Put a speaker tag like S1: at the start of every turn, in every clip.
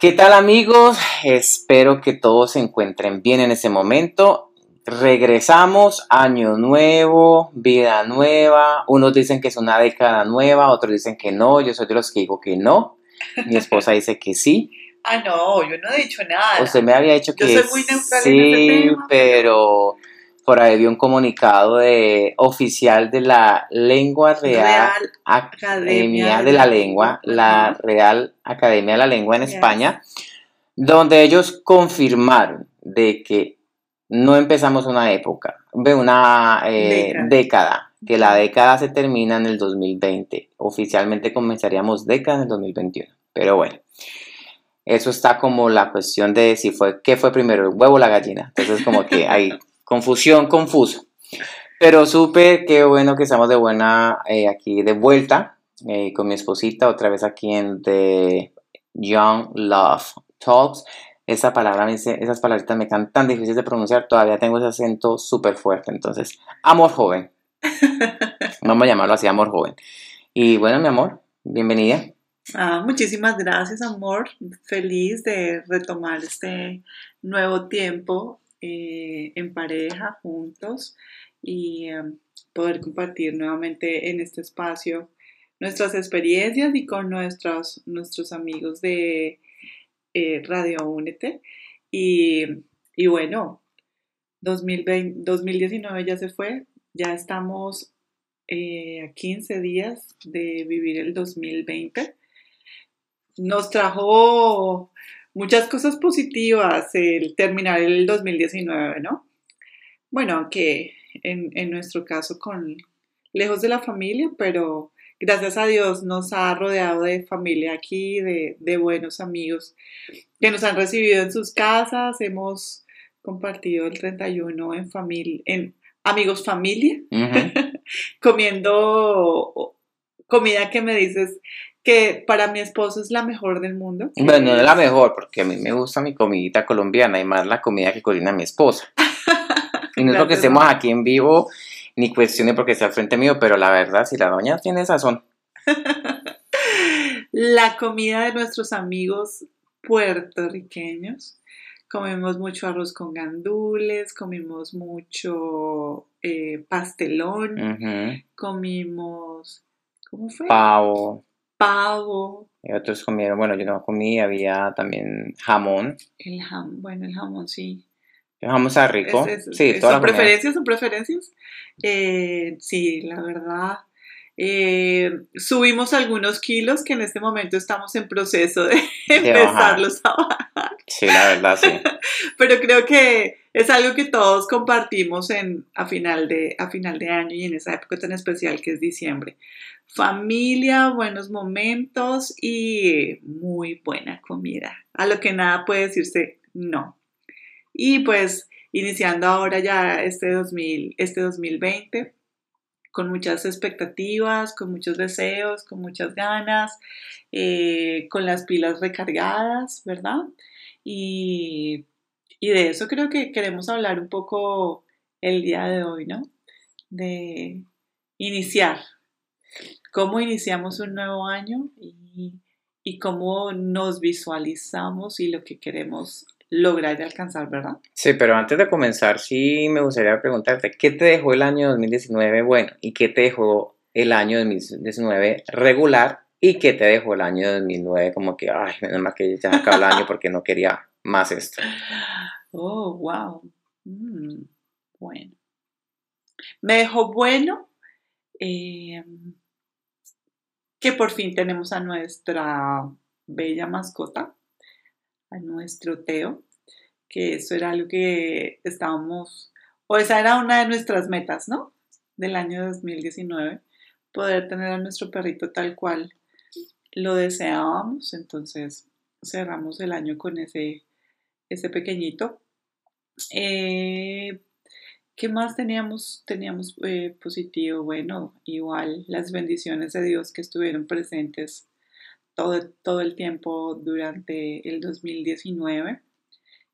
S1: ¿Qué tal amigos? Espero que todos se encuentren bien en este momento. Regresamos, año nuevo, vida nueva. Unos dicen que es una década nueva, otros dicen que no. Yo soy de los que digo que no. Mi esposa dice que sí.
S2: Ah, no, yo no he dicho nada.
S1: Usted me había dicho que
S2: Yo soy muy neutral
S1: sí,
S2: en ese tema,
S1: pero por ahí vi un comunicado de oficial de la Lengua Real,
S2: Real
S1: Academia de la Lengua, la. Real Academia de la Lengua en. España, donde ellos confirmaron de que no empezamos una época, de una eh,
S2: Década.
S1: década, que la década se termina en el 2020. Oficialmente comenzaríamos década en el 2021. Pero bueno, eso está como la cuestión de si fue, ¿qué fue primero, el huevo o la gallina? Entonces como que hay confusión, confuso. Pero supe que bueno que estamos de buena eh, aquí de vuelta eh, con mi esposita, otra vez aquí en The Young Love Talks. Esa palabra, esas palabritas me quedan tan difíciles de pronunciar, todavía tengo ese acento súper fuerte. Entonces, amor joven. Vamos a llamarlo así, amor joven. Y bueno, mi amor, bienvenida.
S2: Ah, muchísimas gracias, amor. Feliz de retomar este nuevo tiempo eh, en pareja, juntos, y eh, poder compartir nuevamente en este espacio nuestras experiencias y con nuestros, nuestros amigos de eh, Radio Únete. Y, y bueno, 2020, 2019 ya se fue, ya estamos eh, a 15 días de vivir el 2020 nos trajo muchas cosas positivas el terminar el 2019, ¿no? Bueno, aunque en, en nuestro caso con lejos de la familia, pero gracias a Dios nos ha rodeado de familia aquí, de, de buenos amigos que nos han recibido en sus casas, hemos compartido el 31 en familia, en amigos familia, comiendo comida que me dices que para mi esposo es la mejor del mundo. que
S1: Bueno, no es la mejor, porque a mí me gusta mi comidita colombiana y más la comida que cocina mi esposa. Y no es porque
S2: Gracias,
S1: estemos aquí en vivo, ni cuestione porque esté al frente mío, pero la verdad, si la doña tiene sazón.
S2: La comida de nuestros amigos puertorriqueños. Comemos mucho arroz con gandules, comimos mucho eh, pastelón, comimos, ¿cómo fue?
S1: Pavo.
S2: Pavo,
S1: Y otros comieron, bueno, yo no comí, había también jamón.
S2: el jamón, bueno, el jamón sí.
S1: El jamón está rico.
S2: Es- es-
S1: sí,
S2: es-
S1: toda la
S2: ¿Son
S1: comida.
S2: preferencias? ¿Son preferencias? Eh, sí, la verdad. Eh, subimos algunos kilos que en este momento estamos en proceso de empezarlos a bajar.
S1: Sí, la verdad, sí.
S2: Pero creo que es algo que todos compartimos en, a, final de, a final de año y en esa época tan especial que es diciembre. Familia, buenos momentos y muy buena comida. A lo que nada puede decirse no. Y pues iniciando ahora ya este, 2000, este 2020 con muchas expectativas, con muchos deseos, con muchas ganas, eh, con las pilas recargadas, ¿verdad? Y, de eso creo que queremos hablar un poco el día de hoy, ¿no? De iniciar. Cómo iniciamos un nuevo año y, y cómo nos visualizamos y lo que queremos lograr y alcanzar, ¿verdad?
S1: Sí, pero antes de comenzar, sí me gustaría preguntarte, ¿qué te dejó el año 2019 bueno? ¿Y qué te dejó el año 2019 regular? ¿Y qué te dejó el año 2009 como que, ay, menos mal que ya se acabó el año porque no quería más esto?
S2: Oh, wow. Mm, bueno. Me dejó bueno eh, que por fin tenemos a nuestra bella mascota, a nuestro Teo, que eso era algo que estábamos, o esa era una de nuestras metas, ¿no? Del año 2019, poder tener a nuestro perrito tal cual lo deseábamos, entonces cerramos el año con ese, ese pequeñito. Eh, ¿Qué más teníamos? Teníamos eh, positivo, bueno, igual las bendiciones de Dios que estuvieron presentes todo, todo el tiempo durante el 2019.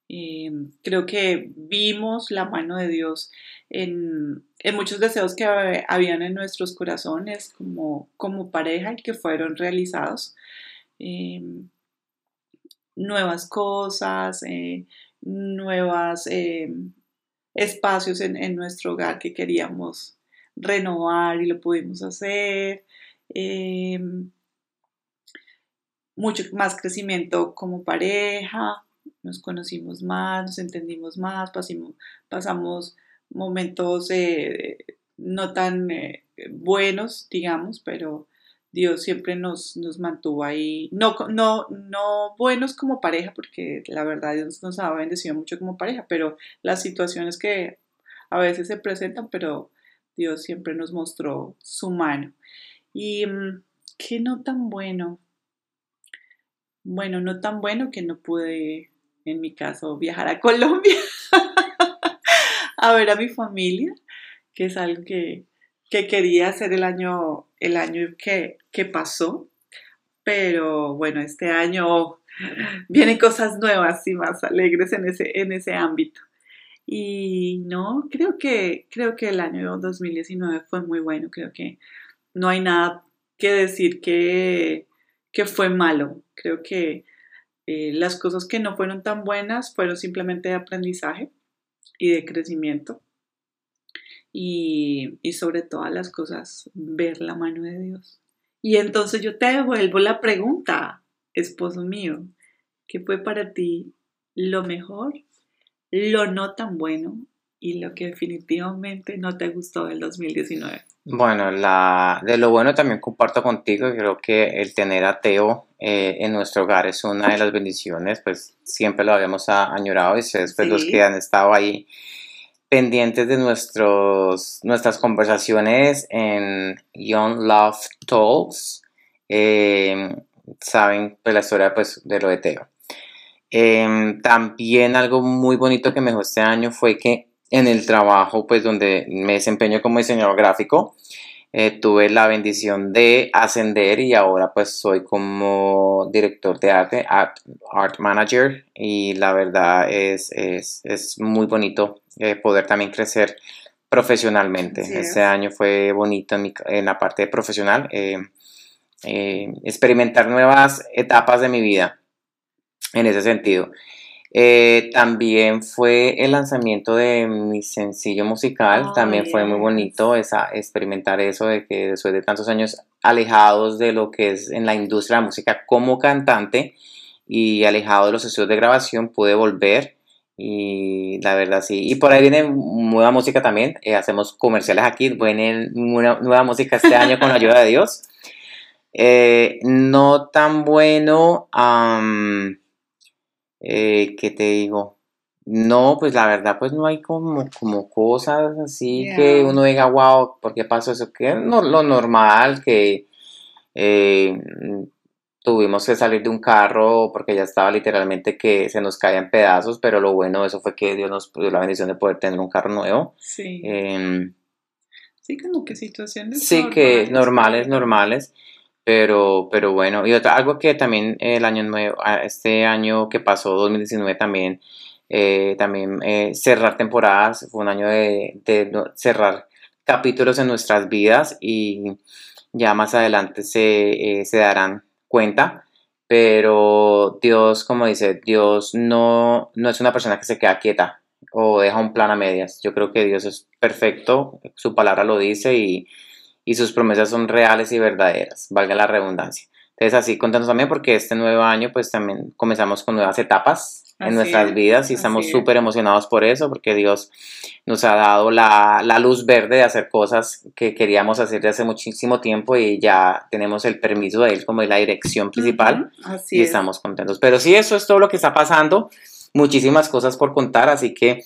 S2: Eh, creo que vimos la mano de Dios en, en muchos deseos que hab- habían en nuestros corazones como, como pareja y que fueron realizados. Eh, nuevas cosas, eh, nuevos espacios en, en, nuestro hogar que queríamos renovar y lo pudimos hacer. Mucho más crecimiento como pareja, nos conocimos más, nos entendimos más, pasamos, pasamos momentos no tan buenos, digamos, pero Dios siempre nos, nos mantuvo ahí, no, no, no buenos como pareja, porque la verdad Dios nos ha bendecido mucho como pareja, pero las situaciones que a veces se presentan, pero Dios siempre nos mostró su mano. Y mm, qué no tan bueno. Bueno, no tan bueno que no pude, en mi caso, viajar a Colombia a ver a mi familia, que es algo que, que quería hacer el año, el año que, que pasó, pero bueno, este año vienen cosas nuevas y más alegres en ese, en ese ámbito. Y no, creo que, creo que el año 2019 fue muy bueno, creo que no hay nada que decir que, que fue malo, creo que eh, las cosas que no fueron tan buenas fueron simplemente de aprendizaje y de crecimiento y, sobre todas las cosas ver la mano de Dios. Y entonces yo te devuelvo la pregunta, esposo mío, ¿qué fue para ti lo mejor, lo no tan bueno y lo que definitivamente no te gustó del 2019?
S1: Bueno, la, de lo bueno también comparto contigo, creo que el tener a Teo eh, en nuestro hogar es una de las bendiciones, pues siempre lo habíamos añorado y ustedes pues los que han estado ahí pendientes de nuestros, nuestras conversaciones en Young Love Talks. Em, saben pues, la historia pues, de lo de Teo. Em, también algo muy bonito que me dejó este año fue que en el trabajo pues donde me desempeño como diseñador gráfico eh, tuve la bendición de ascender y ahora pues soy como director de arte, art, manager y la verdad es, es, es muy bonito eh, poder también crecer profesionalmente. Este año fue bonito en, la parte profesional, eh, experimentar nuevas etapas de mi vida en ese sentido. También fue el lanzamiento de mi sencillo musical, también fue muy bonito esa, experimentar eso de que después de tantos años alejados de lo que es en la industria de la música como cantante y alejado de los estudios de grabación, pude volver y la verdad sí. Y por ahí viene nueva música también. Eh, hacemos comerciales aquí. Viene nueva música este año con la ayuda de Dios. Eh, no tan bueno. Eh, ¿Qué te digo? No, pues la verdad, pues no hay como, como cosas así que uno diga, wow, ¿por qué pasó eso? Que no, lo normal, que tuvimos que salir de un carro porque ya estaba literalmente que se nos caía en pedazos, pero lo bueno de eso fue que Dios nos dio la bendición de poder tener un carro nuevo.
S2: Sí. Em, sí, como que situaciones.
S1: Sí, que normales, normales. Pero, pero bueno, y otra, algo que también el año nuevo, este año que pasó, 2019 también, eh, también eh, cerrar temporadas, fue un año de, de, cerrar capítulos en nuestras vidas y ya más adelante se, eh, se darán cuenta, pero Dios, como dice, Dios no, no es una persona que se queda quieta o deja un plan a medias. Yo creo que Dios es perfecto, su palabra lo dice y, y sus promesas son reales y verdaderas, valga la redundancia. Entonces así contentos también porque este nuevo año pues también comenzamos con nuevas etapas en nuestras vidas y estamos súper emocionados por eso, porque Dios nos ha dado la, luz verde de hacer cosas que queríamos hacer desde hace muchísimo tiempo y ya tenemos el permiso de Él como la dirección principal y estamos contentos. Pero sí, eso es todo lo que está pasando, muchísimas cosas por contar, así que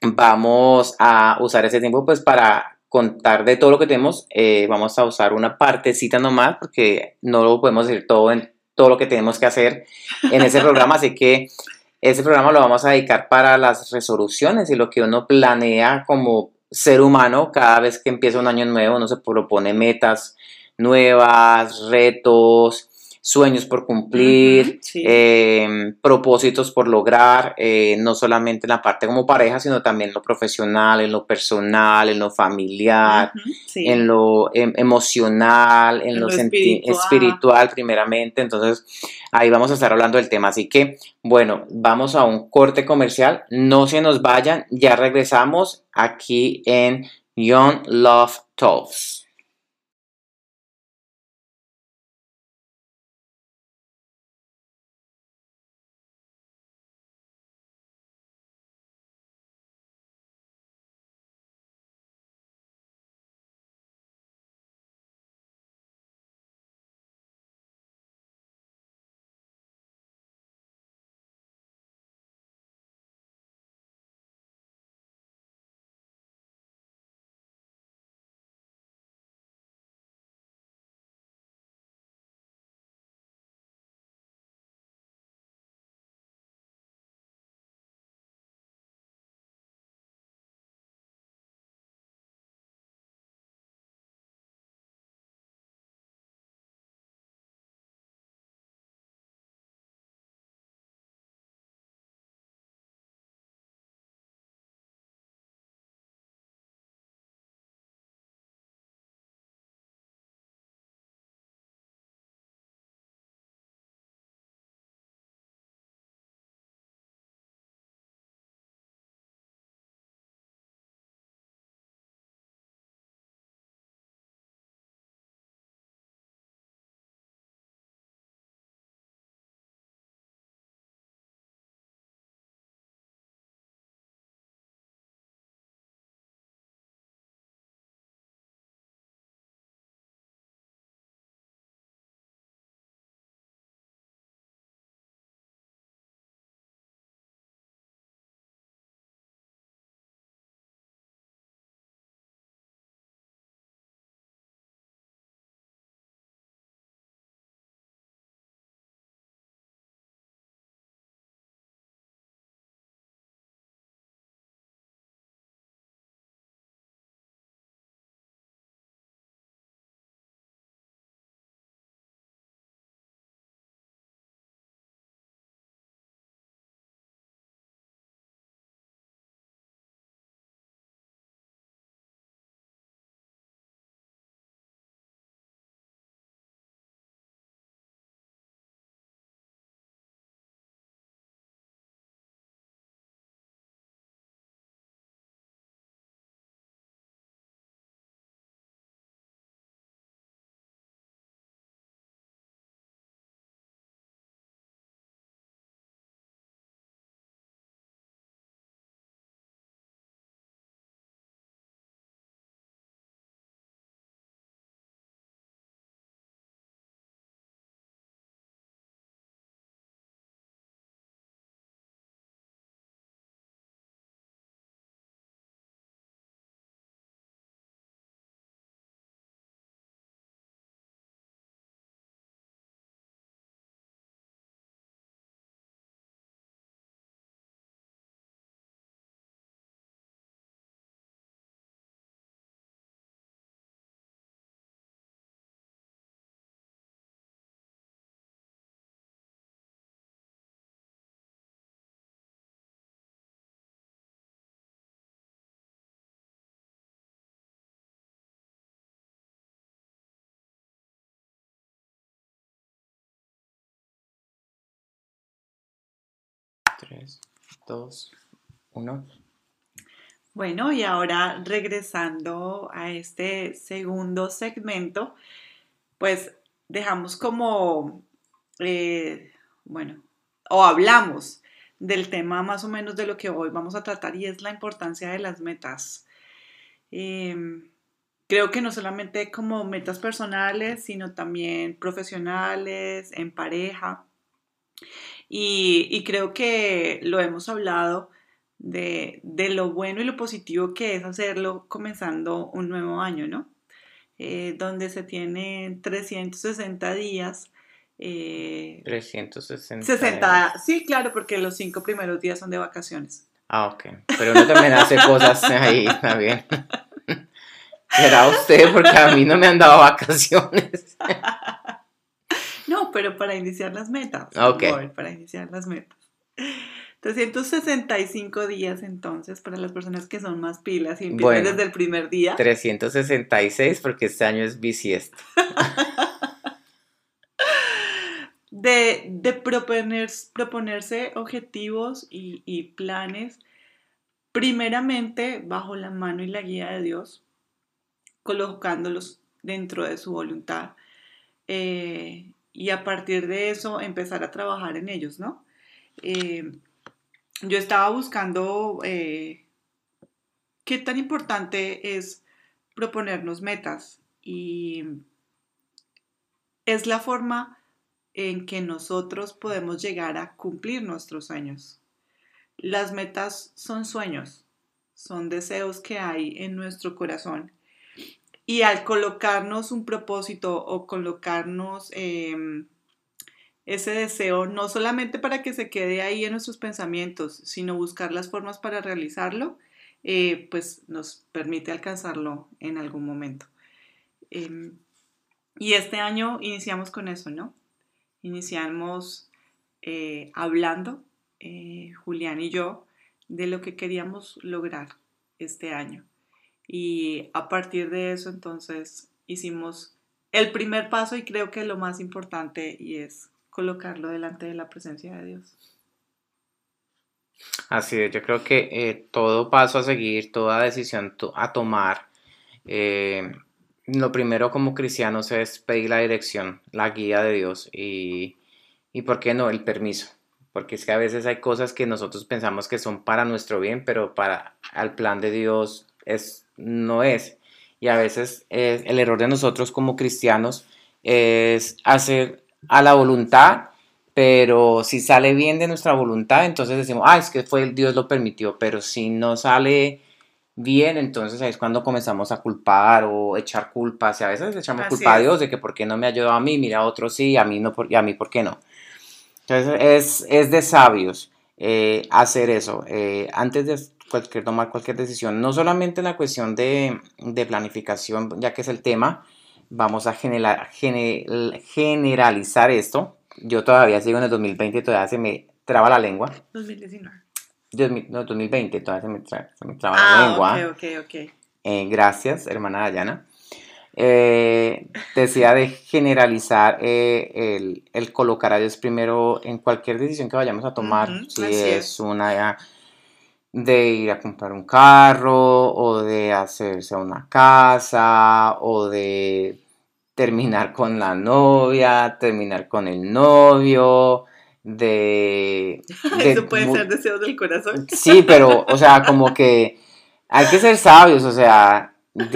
S1: vamos a usar ese tiempo pues para contar de todo lo que tenemos, eh, vamos a usar una partecita nomás porque no lo podemos decir todo en todo lo que tenemos que hacer en ese programa, así que ese programa lo vamos a dedicar para las resoluciones y lo que uno planea como ser humano cada vez que empieza un año nuevo, uno se propone metas nuevas, retos, sueños por cumplir, em, propósitos por lograr, eh, no solamente en la parte como pareja, sino también en lo profesional, en lo personal, en lo familiar, en lo em, emocional, en, lo, espiritual. primeramente. Entonces, ahí vamos a estar hablando del tema. Así que, bueno, vamos a un corte comercial. No se nos vayan, ya regresamos aquí en Young Love Talks. Dos, uno
S2: Bueno, y ahora regresando a este segundo segmento, pues dejamos como, eh, bueno, o hablamos del tema más o menos de lo que hoy vamos a tratar y es la importancia de las metas. Em, creo que no solamente como metas personales, sino también profesionales, en pareja. Y, creo que lo hemos hablado de, lo bueno y lo positivo que es hacerlo comenzando un nuevo año, ¿no? Eh, donde se tienen 360 días.
S1: 360.
S2: 60, sí, claro, porque los cinco primeros días son de vacaciones.
S1: Ah, ok. Pero uno también hace cosas ahí, bien. Será usted, porque a mí no me han dado vacaciones.
S2: No, pero para iniciar las metas.
S1: Ok.
S2: amor, para iniciar las metas. 365 días entonces para las personas que son más pilas y empiezan
S1: Bueno.
S2: desde el primer día.
S1: 366 porque este año es bisiesto.
S2: de, de proponer, proponerse objetivos y, y planes, primeramente bajo la mano y la guía de Dios, colocándolos dentro de su voluntad. eh, y a partir de eso empezar a trabajar en ellos, ¿no? Eh, yo estaba buscando eh, qué tan importante es proponernos metas y es la forma en que nosotros podemos llegar a cumplir nuestros sueños. Las metas son sueños, son deseos que hay en nuestro corazón. Y al colocarnos un propósito o colocarnos eh, ese deseo, no solamente para que se quede ahí en nuestros pensamientos, sino buscar las formas para realizarlo, eh, pues nos permite alcanzarlo en algún momento. Eh, y este año iniciamos con eso, ¿no? Iniciamos eh, hablando, eh, Julián y yo, de lo que queríamos lograr este año. Y a partir de eso, entonces, hicimos el primer paso y creo que lo más importante y es colocarlo delante de la presencia de Dios.
S1: Así es, yo creo que eh, todo paso a seguir, toda decisión a tomar, eh, lo primero como cristianos es pedir la dirección, la guía de Dios y, y ¿por qué no? El permiso. Porque es que a veces hay cosas que nosotros pensamos que son para nuestro bien, pero para el plan de Dios es, no es. Y a veces eh, el error de nosotros como cristianos es hacer a la voluntad pero si sale bien de nuestra voluntad, entonces decimos, ah, es que fue Dios lo permitió, pero si no sale bien, entonces ahí es cuando comenzamos a culpar o echar culpas, y a veces echamos
S2: Así
S1: culpa a. Dios de que por qué no me ayudó a mí, mira a otro sí, a mí no, por- y a mí por qué no. Entonces es, es de sabios eh, hacer eso, eh, antes de cualquier, tomar cualquier decisión, no solamente en la cuestión de, de planificación, ya que es el tema, vamos a generar, gene- generalizar esto. Yo todavía sigo en el 2020, todavía se me traba la lengua.
S2: 2019.
S1: 2000 no, 2020, todavía se me, tra- se me traba la
S2: Ah,
S1: lengua.
S2: ok, ok, ok.
S1: Eh, gracias, hermana Dayana. Eh, decía de generalizar eh, el, el colocar a Dios primero en cualquier decisión que vayamos a tomar. Si es. una de ir a comprar un carro o de hacerse una casa o de terminar con la novia, terminar con el novio, de... de
S2: Eso puede ser deseos del corazón.
S1: Sí, pero, o sea, como que hay que ser sabios, o sea,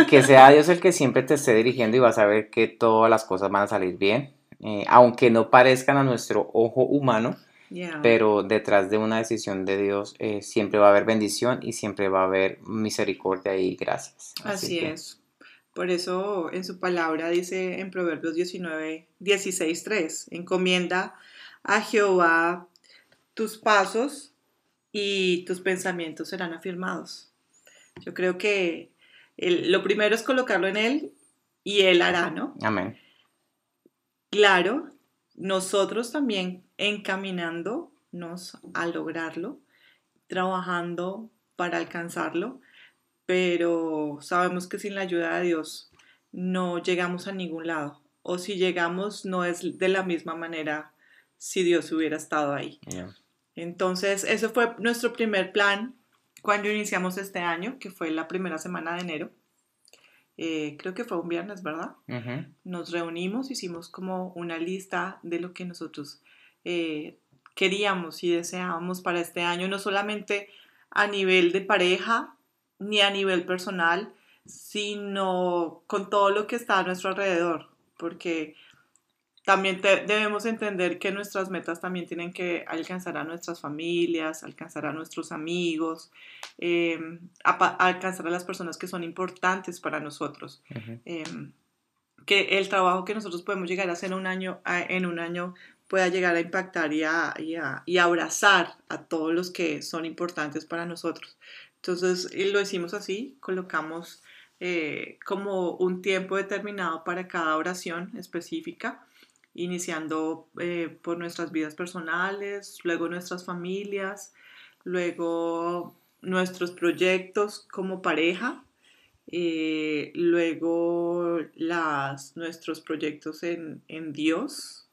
S1: que sea Dios el que siempre te esté dirigiendo y vas a ver que todas las cosas van a salir bien, eh, aunque no parezcan a nuestro ojo humano,
S2: Yeah.
S1: pero detrás de una decisión de Dios eh, siempre va a haber bendición y siempre va a haber misericordia y gracias.
S2: Así
S1: que,
S2: es. Por eso en su palabra dice en Proverbios 19, 16, 3, encomienda a Jehová tus pasos y tus pensamientos serán afirmados. Yo creo que el- lo primero es colocarlo en Él y Él hará, ¿no?
S1: Amén.
S2: Claro, nosotros también encaminándonos a lograrlo, trabajando para alcanzarlo, pero sabemos que sin la ayuda de Dios no llegamos a ningún lado. O si llegamos, no es de la misma manera si Dios hubiera estado ahí.
S1: Yeah.
S2: Entonces, ese fue nuestro primer plan cuando iniciamos este año, que fue la primera semana de enero. Eh, creo que fue un viernes, ¿verdad? Nos reunimos, hicimos como una lista de lo que nosotros eh, queríamos y deseábamos para este año, no solamente a nivel de pareja ni a nivel personal, sino con todo lo que está a nuestro alrededor, porque también te- debemos entender que nuestras metas también tienen que alcanzar a nuestras familias, alcanzar a nuestros amigos, eh, a pa- alcanzar a las personas que son importantes para nosotros
S1: Ujú.
S2: em, que el trabajo que nosotros podemos llegar a hacer un año, a- en un año pueda llegar a impactar y a, y a- y a abrazar a todos los que son importantes para nosotros. Entonces lo hicimos así, colocamos eh, como un tiempo determinado para cada oración específica iniciando eh, por nuestras vidas personales, luego nuestras familias, luego nuestros proyectos como pareja, eh, luego las, nuestros proyectos en, Dios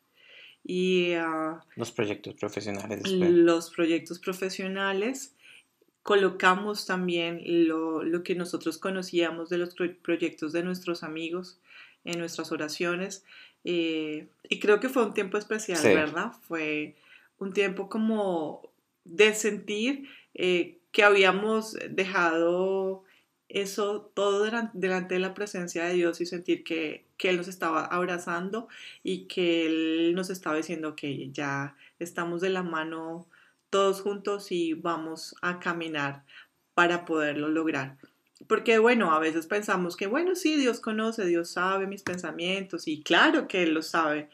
S2: y ah,
S1: los proyectos profesionales.
S2: Los proyectos profesionales. Colocamos también lo, lo, que nosotros conocíamos de los proyectos de nuestros amigos en nuestras oraciones. Eh, y creo que fue un tiempo especial, ¿verdad? Fue un tiempo como de sentir eh, que habíamos dejado eso todo delante de la presencia de Dios y sentir que, que, Él nos estaba abrazando y que Él nos estaba diciendo que ya estamos de la mano todos juntos y vamos a caminar para poderlo lograr. Porque bueno, a veces pensamos que bueno, sí, Dios conoce, Dios sabe mis pensamientos y claro que Él lo sabe,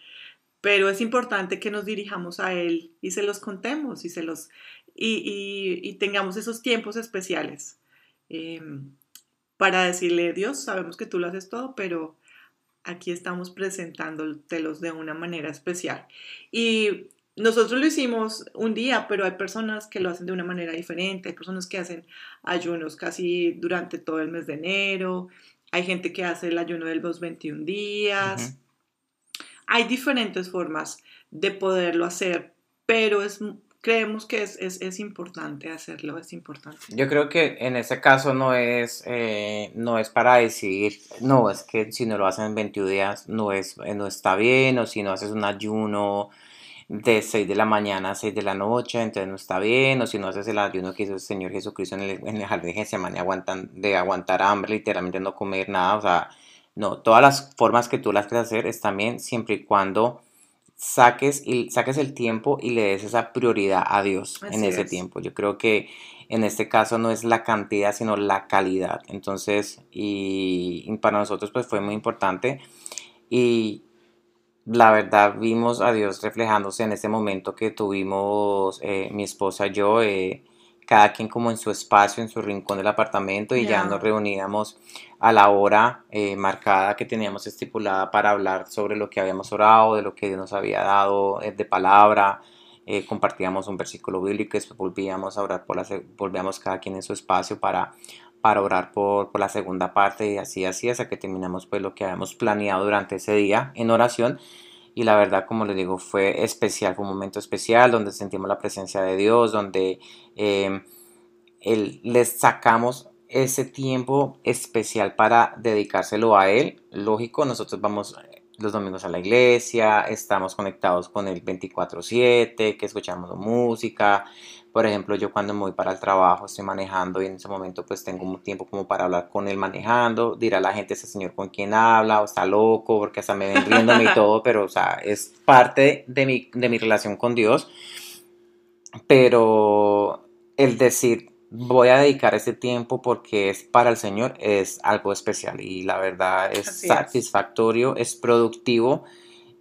S2: pero es importante que nos dirijamos a Él y se los contemos y, se los, y, tengamos esos tiempos especiales em, para decirle, Dios, sabemos que tú lo haces todo, pero aquí estamos presentándotelos de una manera especial. Y nosotros lo hicimos un día, pero hay personas que lo hacen de una manera diferente, hay personas que hacen ayunos casi durante todo el mes de enero, hay gente que hace el ayuno de los 21 días. Hay diferentes formas de poderlo hacer, pero es, creemos que es, es, importante hacerlo, es importante.
S1: Yo creo que en ese caso no es, eh, no es para decir, no, es que si no lo hacen en 21 días no, es, no está bien, o si no haces un ayuno de 6 de la mañana a 6 de la noche, entonces no está bien, o si no haces el ayuno que hizo el Señor Jesucristo en el, en el jardín de Getsemaní, aguantan, de aguantar hambre, literalmente no comer nada, o sea, no, todas las formas que tú las quieres hacer están bien siempre y cuando saques, y, saques el tiempo y le des esa prioridad a Dios en ese tiempo. Yo creo que en este caso no es la cantidad, sino la calidad. Entonces, y, y para nosotros pues fue muy importante. Y la verdad vimos a Dios reflejándose en ese momento que tuvimos eh, mi esposa y yo, eh, cada quien como en su espacio, en su rincón del apartamento y ya nos reuníamos a la hora eh, marcada que teníamos estipulada para hablar sobre lo que habíamos orado, de lo que Dios nos había dado de palabra. compartíamos un versículo bíblico y después volvíamos a orar por la, volvíamos cada quien en su espacio para para orar por, por, la segunda parte y así, así, hasta que terminamos pues lo que habíamos planeado durante ese día en oración. Y la verdad, como les digo, fue especial, fue un momento especial donde sentimos la presencia de Dios, donde eh, les sacamos ese tiempo especial para dedicárselo a Él. Lógico, nosotros vamos los domingos a la iglesia, estamos conectados con el 24/7, que escuchamos música, por ejemplo, yo cuando me voy para el trabajo estoy manejando y en ese momento pues tengo un tiempo como para hablar con él manejando, dirá la gente ese señor con quien habla o está loco porque hasta me ven riéndome y todo, pero o sea, es parte de mi, de mi relación con Dios. Pero el decir voy a dedicar ese tiempo porque es para el Señor es algo especial y la verdad es satisfactorio, es productivo,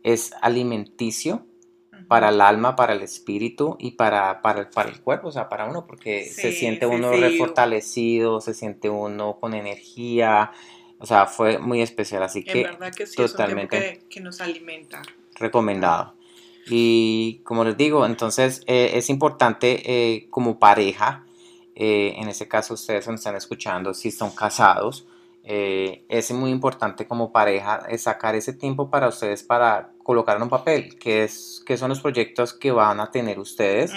S1: es alimenticio para el alma, para el espíritu y para, para, el cuerpo, o sea, para uno, porque se siente uno refortalecido, se siente uno con energía, o sea, fue muy especial, así que,
S2: totalmente que, nos alimenta.
S1: Recomendado. Y como les digo, entonces eh, es importante eh, como pareja, eh, en ese caso ustedes nos están escuchando, si son casados, eh, es muy importante como pareja sacar ese tiempo para ustedes para colocar en un papel qué, es, qué son los proyectos que van a tener ustedes,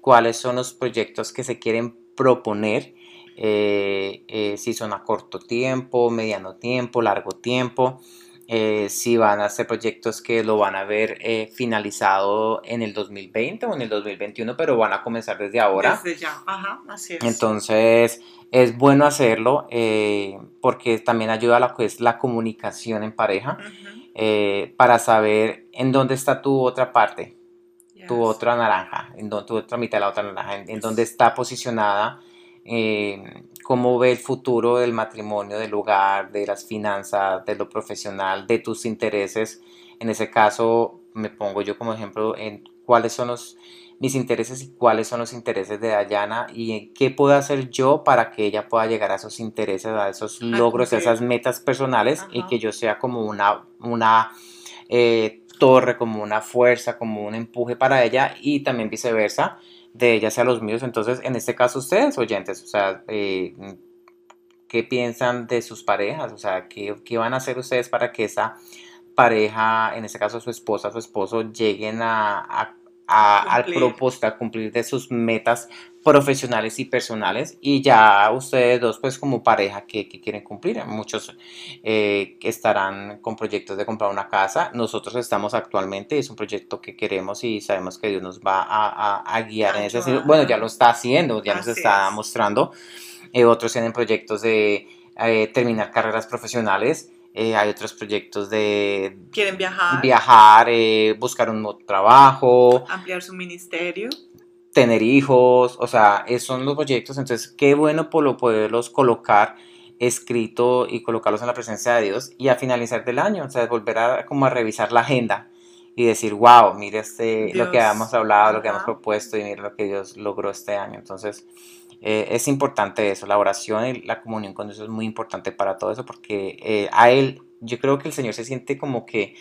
S1: cuáles son los proyectos que se quieren proponer, eh, eh, si son a corto tiempo, mediano tiempo, largo tiempo. Si van a hacer proyectos que lo van a ver finalizado en el 2020 o en el 2021, pero van a comenzar desde ahora.
S2: Desde ya, ajá, así es.
S1: Entonces, es bueno hacerlo eh, porque también ayuda a lo que es la comunicación en pareja eh, para saber en dónde está tu otra parte, tu otra naranja, en dónde, tu otra mitad de la otra naranja, en, dónde está posicionada, eh, cómo ve el futuro del matrimonio, del hogar, de las finanzas, de lo profesional, de tus intereses. En ese caso, me pongo yo como ejemplo en cuáles son los mis intereses y cuáles son los intereses de Dayana y qué puedo hacer yo para que ella pueda llegar a esos intereses, a esos logros, a esas metas personales y que yo sea como una, una eh, torre, como una fuerza, como un empuje para ella y también viceversa, de ella hacia los míos. Entonces, en este caso, ustedes, oyentes, o sea, eh, ¿qué piensan de sus parejas? O sea, ¿qué, ¿qué, van a hacer ustedes para que esa pareja, en este caso su esposa, su esposo, lleguen a al propósito, a cumplir de sus metas profesionales y personales. Y ya ustedes dos pues como pareja que, quieren cumplir muchos eh, estarán con proyectos de comprar una casa. Nosotros estamos actualmente es un proyecto que queremos y sabemos que Dios nos va a, guiar en ese sentido. Bueno ya lo está haciendo ya nos está mostrando. Eh, otros tienen proyectos de eh, terminar carreras profesionales hay otros proyectos de...
S2: Quieren viajar.
S1: Viajar, buscar un nuevo trabajo.
S2: Ampliar su ministerio
S1: tener hijos, o sea, esos son los proyectos, entonces qué bueno por poderlos colocar escrito y colocarlos en la presencia de Dios y a finalizar del año, o sea, volver a como a revisar la agenda y decir, wow, mire este, lo que hemos hablado, lo que hemos propuesto y mire lo que Dios logró este año. Entonces, eh, es importante eso, la oración y la comunión con Dios es muy importante para todo eso porque eh, a Él, yo creo que el Señor se siente como que,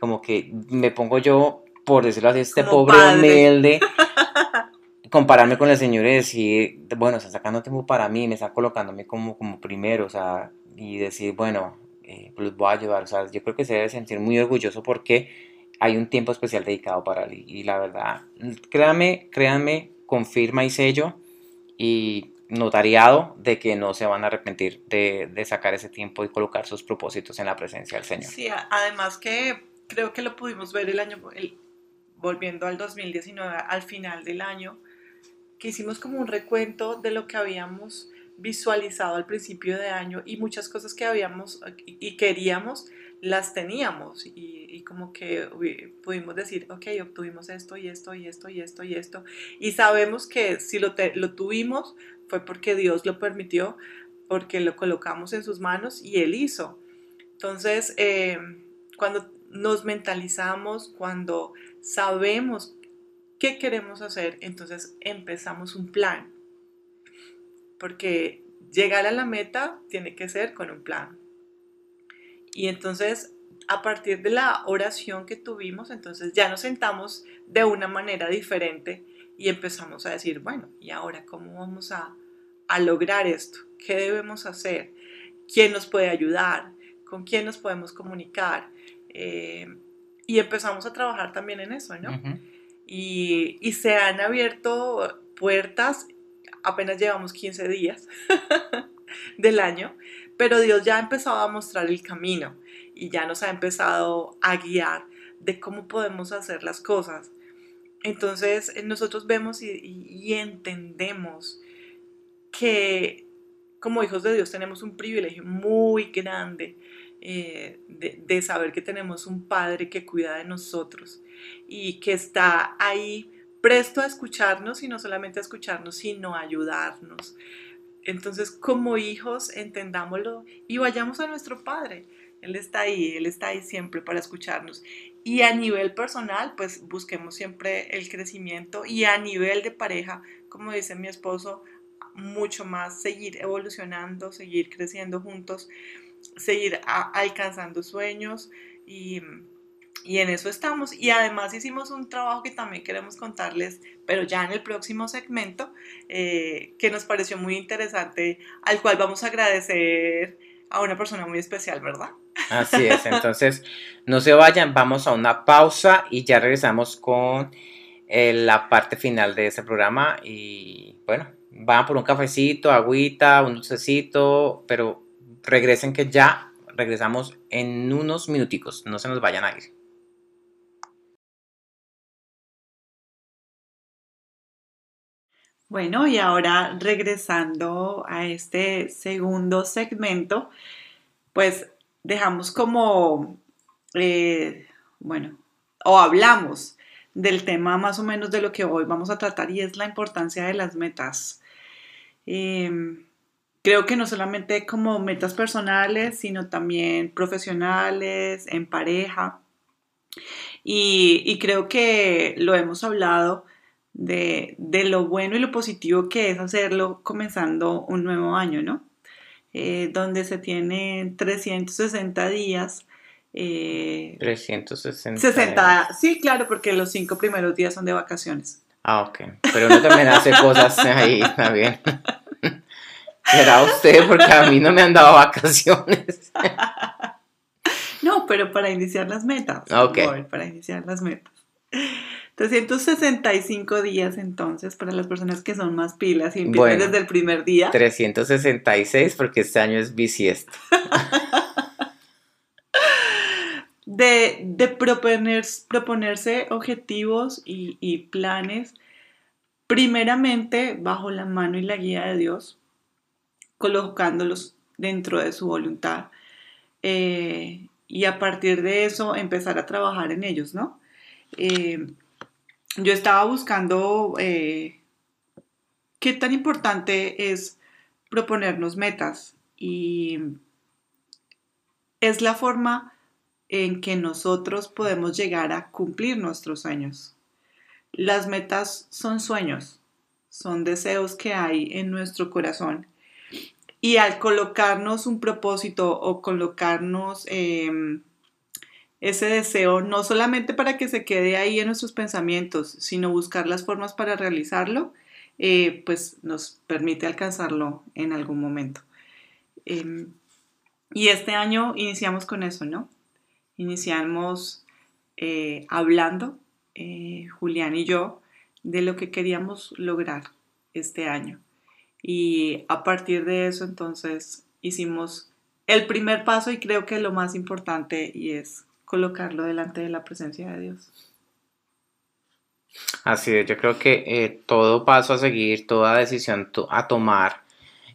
S1: como que me pongo yo, por decirlo así, este pobre humilde compararme con el Señor y decir, bueno, está sacando tiempo para mí, me está colocándome como, como primero, o sea, y decir, bueno, eh, los voy a ayudar, o sea, yo creo que se debe sentir muy orgulloso porque hay un tiempo especial dedicado para él, y la verdad, créanme, créanme, confirma y sello y notariado de que no se van a arrepentir de, de sacar ese tiempo y colocar sus propósitos en la presencia del Señor.
S2: Sí, además que creo que lo pudimos ver el año, volviendo al 2019, al final del año, que hicimos como un recuento de lo que habíamos visualizado al principio de año y muchas cosas que habíamos y queríamos las teníamos y, como que pudimos decir, ok, obtuvimos esto y esto y esto y esto y esto y sabemos que si lo, lo tuvimos fue porque Dios lo permitió, porque lo colocamos en sus manos y Él hizo. Entonces, eh, cuando nos mentalizamos, cuando sabemos qué queremos hacer, entonces empezamos un plan. Porque llegar a la meta tiene que ser con un plan. Y entonces, a partir de la oración que tuvimos, entonces ya nos sentamos de una manera diferente y empezamos a decir, bueno, ¿y ahora cómo vamos a, lograr esto? ¿Qué debemos hacer? ¿Quién nos puede ayudar? ¿Con quién nos podemos comunicar? Eh, y empezamos a trabajar también en eso, ¿no? y, se han abierto puertas, apenas llevamos 15 días del año, pero Dios ya ha empezado a mostrar el camino y ya nos ha empezado a guiar de cómo podemos hacer las cosas. Entonces nosotros vemos y, entendemos que como hijos de Dios tenemos un privilegio muy grande eh, de, saber que tenemos un Padre que cuida de nosotros y que está ahí presto a escucharnos y no solamente a escucharnos, sino a ayudarnos. Entonces, como hijos, entendámoslo y vayamos a nuestro Padre. Él está ahí, Él está ahí siempre para escucharnos. Y a nivel personal, pues busquemos siempre el crecimiento y a nivel de pareja, como dice mi esposo, mucho más seguir evolucionando, seguir creciendo juntos, seguir alcanzando sueños y y en eso estamos. Y además hicimos un trabajo que también queremos contarles, pero ya en el próximo segmento, eh, que nos pareció muy interesante, al cual vamos a agradecer a una persona muy especial, ¿verdad?
S1: Así es, entonces no se vayan, vamos a una pausa y ya regresamos con eh, la parte final de este programa y bueno, van por un cafecito, agüita, un dulcecito, pero regresen que ya regresamos en unos minuticos, no se nos vayan a ir.
S2: Bueno, y ahora regresando a este segundo segmento, pues dejamos como, eh, bueno, o hablamos del tema más o menos de lo que hoy vamos a tratar y es la importancia de las metas. Em, creo que no solamente como metas personales, sino también profesionales, en pareja. y creo que lo hemos hablado de, lo bueno y lo positivo que es hacerlo comenzando un nuevo año, ¿no? Eh, donde se tienen 360 días Eh,
S1: 360.
S2: 60, sí, claro, porque los cinco primeros días son de vacaciones.
S1: Ah, ok. Pero uno también hace cosas ahí, está bien. Será usted, porque a mí no me han dado vacaciones.
S2: No, pero para iniciar las metas.
S1: Ok.
S2: Voy, Para iniciar las metas. 365 días entonces para las personas que son más pilas y empiezan
S1: Bueno.
S2: desde el primer día.
S1: 366 porque este año es bisiesto.
S2: de, de proponer, proponerse objetivos y, y planes, primeramente bajo la mano y la guía de Dios, colocándolos dentro de su voluntad. eh, y a partir de eso empezar a trabajar en ellos, ¿no? Eh, yo estaba buscando eh, qué tan importante es proponernos metas y es la forma en que nosotros podemos llegar a cumplir nuestros sueños. Las metas son sueños, son deseos que hay en nuestro corazón. Y al colocarnos un propósito o colocarnos eh, ese deseo, no solamente para que se quede ahí en nuestros pensamientos, sino buscar las formas para realizarlo, eh, pues nos permite alcanzarlo en algún momento. Eh, y este año iniciamos con eso, ¿no? Iniciamos eh, hablando, eh, Julián y yo, de lo que queríamos lograr este año. Y a partir de eso, entonces, hicimos el primer paso y creo que lo más importante y es colocarlo delante de la presencia de Dios.
S1: Así es, yo creo que eh, todo paso a seguir, toda decisión a tomar,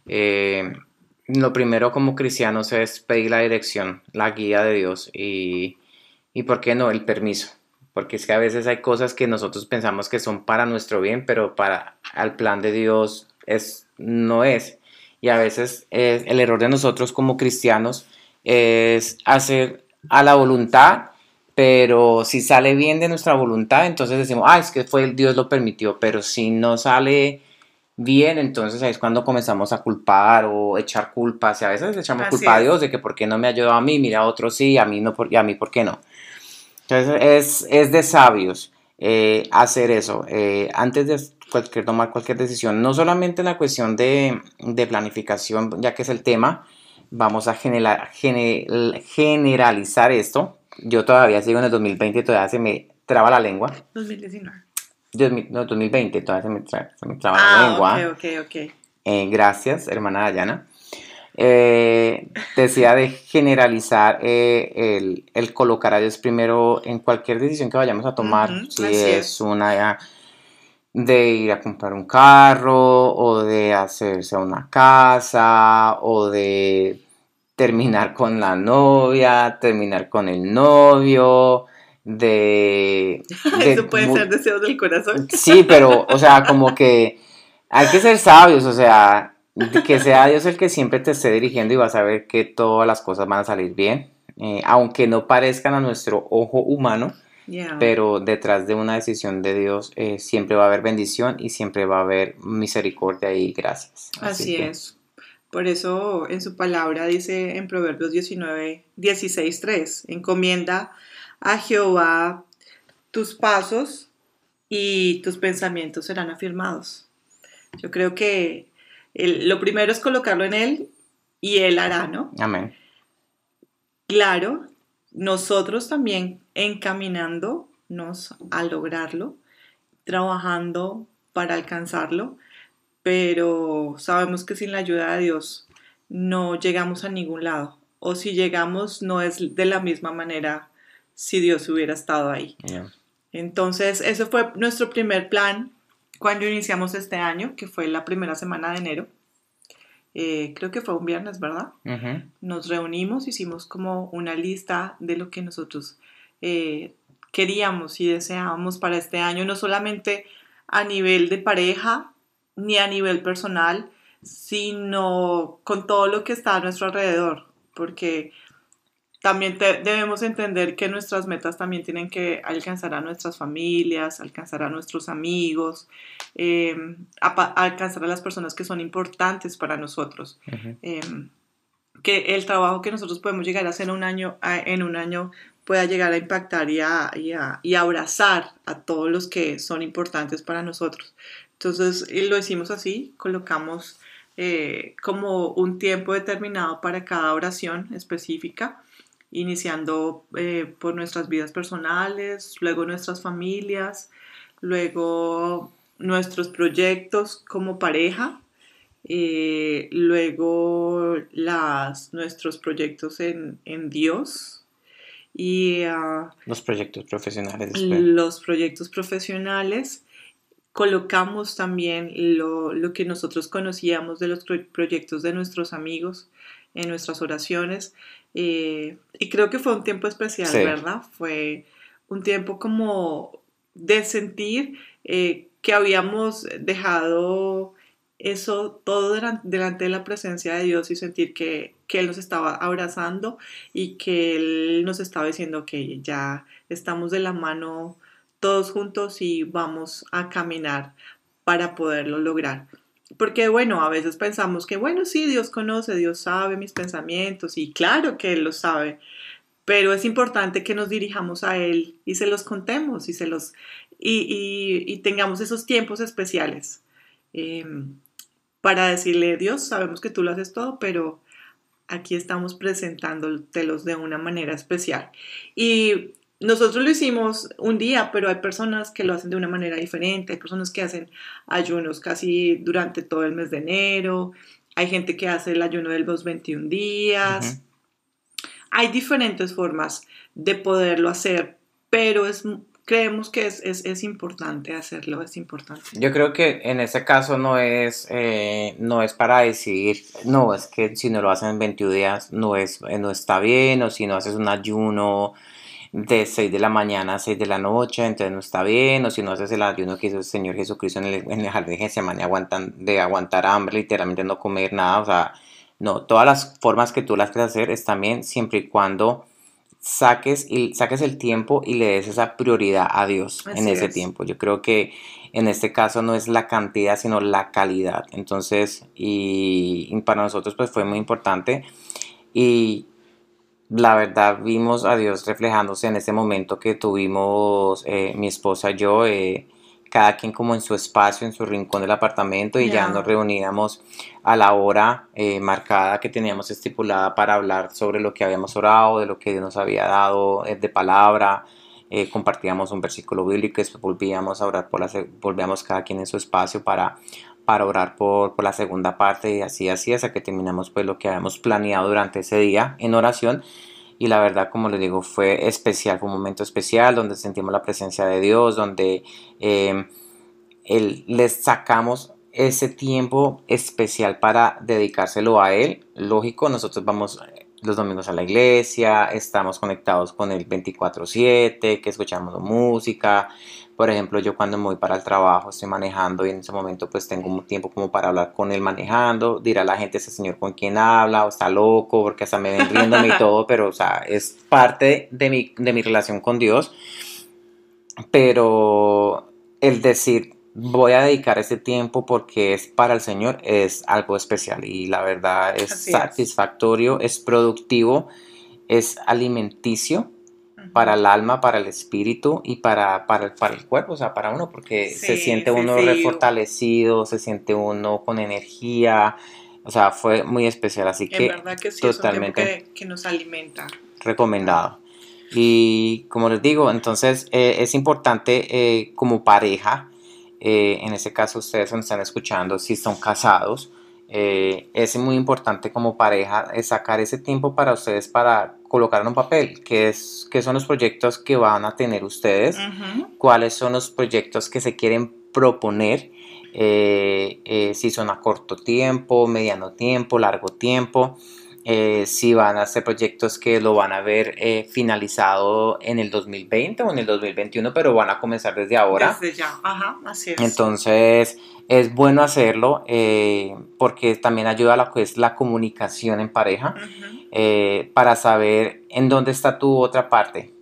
S1: eh, lo primero como cristianos es pedir la dirección, la guía de Dios y, y ¿por qué no? El permiso. Porque es que a veces hay cosas que nosotros pensamos que son para nuestro bien, pero para el plan de Dios es, no es. Y a veces eh, el error de nosotros como cristianos es hacer a la voluntad pero si sale bien de nuestra voluntad, entonces decimos, ah, es que fue Dios lo permitió, pero si no sale bien, entonces ahí es cuando comenzamos a culpar o echar culpas, y a veces echamos
S2: Así
S1: culpa a. Dios de que por qué no me ayudó a mí, mira a otro sí, a mí no, por- y a mí por qué no. Entonces es, es de sabios eh, hacer eso, eh, antes de cualquier, tomar cualquier decisión, no solamente en la cuestión de, de planificación, ya que es el tema, vamos a genera- gene- generalizar esto. Yo todavía sigo en el 2020, todavía se me traba la lengua.
S2: 2019.
S1: 2000 no, 2020, todavía se me, tra- se me traba la
S2: Ah,
S1: lengua.
S2: ok, ok, ok.
S1: Eh, gracias, hermana Dayana. Eh, decía de generalizar eh, el, el colocar a Dios primero en cualquier decisión que vayamos a tomar. Si es. una de ir a comprar un carro, o de hacerse una casa, o de terminar con la novia, terminar con el novio, de... de
S2: Eso puede ser deseos del corazón.
S1: Sí, pero, o sea, como que hay que ser sabios, o sea, que sea Dios el que siempre te esté dirigiendo y vas a ver que todas las cosas van a salir bien, eh, aunque no parezcan a nuestro ojo humano,
S2: Yeah.
S1: pero detrás de una decisión de Dios eh, siempre va a haber bendición y siempre va a haber misericordia y gracias.
S2: Así es. Por eso en su palabra dice en Proverbios 19, 16, 3, encomienda a Jehová tus pasos y tus pensamientos serán afirmados. Yo creo que el- lo primero es colocarlo en Él y Él hará, ¿no?
S1: Amén.
S2: Claro, nosotros también encaminándonos a lograrlo, trabajando para alcanzarlo, pero sabemos que sin la ayuda de Dios no llegamos a ningún lado. O si llegamos, no es de la misma manera si Dios hubiera estado ahí.
S1: Yeah.
S2: Entonces, ese fue nuestro primer plan cuando iniciamos este año, que fue la primera semana de enero. Eh, creo que fue un viernes, ¿verdad? Nos reunimos, hicimos como una lista de lo que nosotros eh, queríamos y deseábamos para este año, no solamente a nivel de pareja ni a nivel personal, sino con todo lo que está a nuestro alrededor, porque también te- debemos entender que nuestras metas también tienen que alcanzar a nuestras familias, alcanzar a nuestros amigos, eh, a pa- alcanzar a las personas que son importantes para nosotros. Em, que el trabajo que nosotros podemos llegar a hacer un año, en un año pueda llegar a impactar y, a, y, abrazar a todos los que son importantes para nosotros. Entonces lo hicimos así, colocamos eh, como un tiempo determinado para cada oración específica, iniciando eh, por nuestras vidas personales, luego nuestras familias, luego nuestros proyectos como pareja, eh, luego las, nuestros proyectos en, en Dios y ah,
S1: los proyectos profesionales.
S2: Los proyectos profesionales. Colocamos también lo, lo, que nosotros conocíamos de los proyectos de nuestros amigos en nuestras oraciones. Eh, y creo que fue un tiempo especial, ¿verdad? Fue un tiempo como de sentir eh, que habíamos dejado eso todo delante de la presencia de Dios y sentir que, Él nos estaba abrazando y que Él nos estaba diciendo que ya estamos de la mano todos juntos y vamos a caminar para poderlo lograr. Porque bueno, a veces pensamos que bueno, sí, Dios conoce, Dios sabe mis pensamientos y claro que Él lo sabe, pero es importante que nos dirijamos a Él y se los contemos y, se los, y, tengamos esos tiempos especiales. Em, para decirle, Dios, sabemos que tú lo haces todo, pero aquí estamos presentándotelos de una manera especial. Y nosotros lo hicimos un día, pero hay personas que lo hacen de una manera diferente, hay personas que hacen ayunos casi durante todo el mes de enero, hay gente que hace el ayuno de los 21 días. Hay diferentes formas de poderlo hacer, pero es creemos que es, es, es, importante hacerlo, es importante.
S1: Yo creo que en ese caso no es, eh, no es para decir, no, es que si no lo hacen en 21 días no, es, eh, no está bien, o si no haces un ayuno de 6 de la mañana a 6 de la noche, entonces no está bien, o si no haces el ayuno que hizo el Señor Jesucristo en el, en el jardín de Getsemaní aguantan, de aguantar hambre, literalmente no comer nada, o sea, no, todas las formas que tú las quieres hacer están bien siempre y cuando saques, y, saques el tiempo y le des esa prioridad a Dios en ese tiempo. Yo creo que en este caso no es la cantidad, sino la calidad. Entonces, y, para nosotros pues fue muy importante. Y la verdad vimos a Dios reflejándose en ese momento que tuvimos eh, mi esposa y yo. Eh, cada quien como en su espacio, en su rincón del apartamento y ya nos reuníamos a la hora eh, marcada que teníamos estipulada para hablar sobre lo que habíamos orado, de lo que Dios nos había dado de palabra. Compartíamos un versículo bíblico y después volvíamos a orar por la, volvíamos cada quien en su espacio para, para orar por, por, la segunda parte y así así hasta que terminamos pues lo que habíamos planeado durante ese día en oración y la verdad, como les digo, fue especial, fue un momento especial donde sentimos la presencia de Dios, donde eh, les sacamos ese tiempo especial para dedicárselo a Él. Lógico, nosotros vamos los domingos a la iglesia, estamos conectados con el 24/7, que escuchamos música, por ejemplo, yo cuando me voy para el trabajo estoy manejando y en ese momento pues tengo un tiempo como para hablar con él manejando, dirá la gente ese señor con quien habla o está loco porque hasta me ven riéndome y todo, pero o sea, es parte de mi, de mi relación con Dios. Pero el decir voy a dedicar ese tiempo porque es para el Señor es algo especial y la verdad es satisfactorio, es productivo, es alimenticio para el alma, para el espíritu y para, para, el, cuerpo, o sea, para uno, porque se siente uno refortalecido, se siente uno con energía, o sea, fue muy especial, así que,
S2: totalmente que, nos alimenta.
S1: Recomendado. Y como les digo, entonces eh, es importante eh, como pareja, eh, en ese caso ustedes nos están escuchando, si son casados, eh, es muy importante como pareja sacar ese tiempo para ustedes para colocar en un papel qué, es, qué son los proyectos que van a tener ustedes, cuáles son los proyectos que se quieren proponer, eh, eh, si son a corto tiempo, mediano tiempo, largo tiempo. si van a hacer proyectos que lo van a ver finalizado en el 2020 o en el 2021, pero van a comenzar desde ahora.
S2: Desde ya, ajá, así es.
S1: Entonces, es bueno hacerlo eh, porque también ayuda a lo que es la comunicación en pareja eh, para saber en dónde está tu otra parte,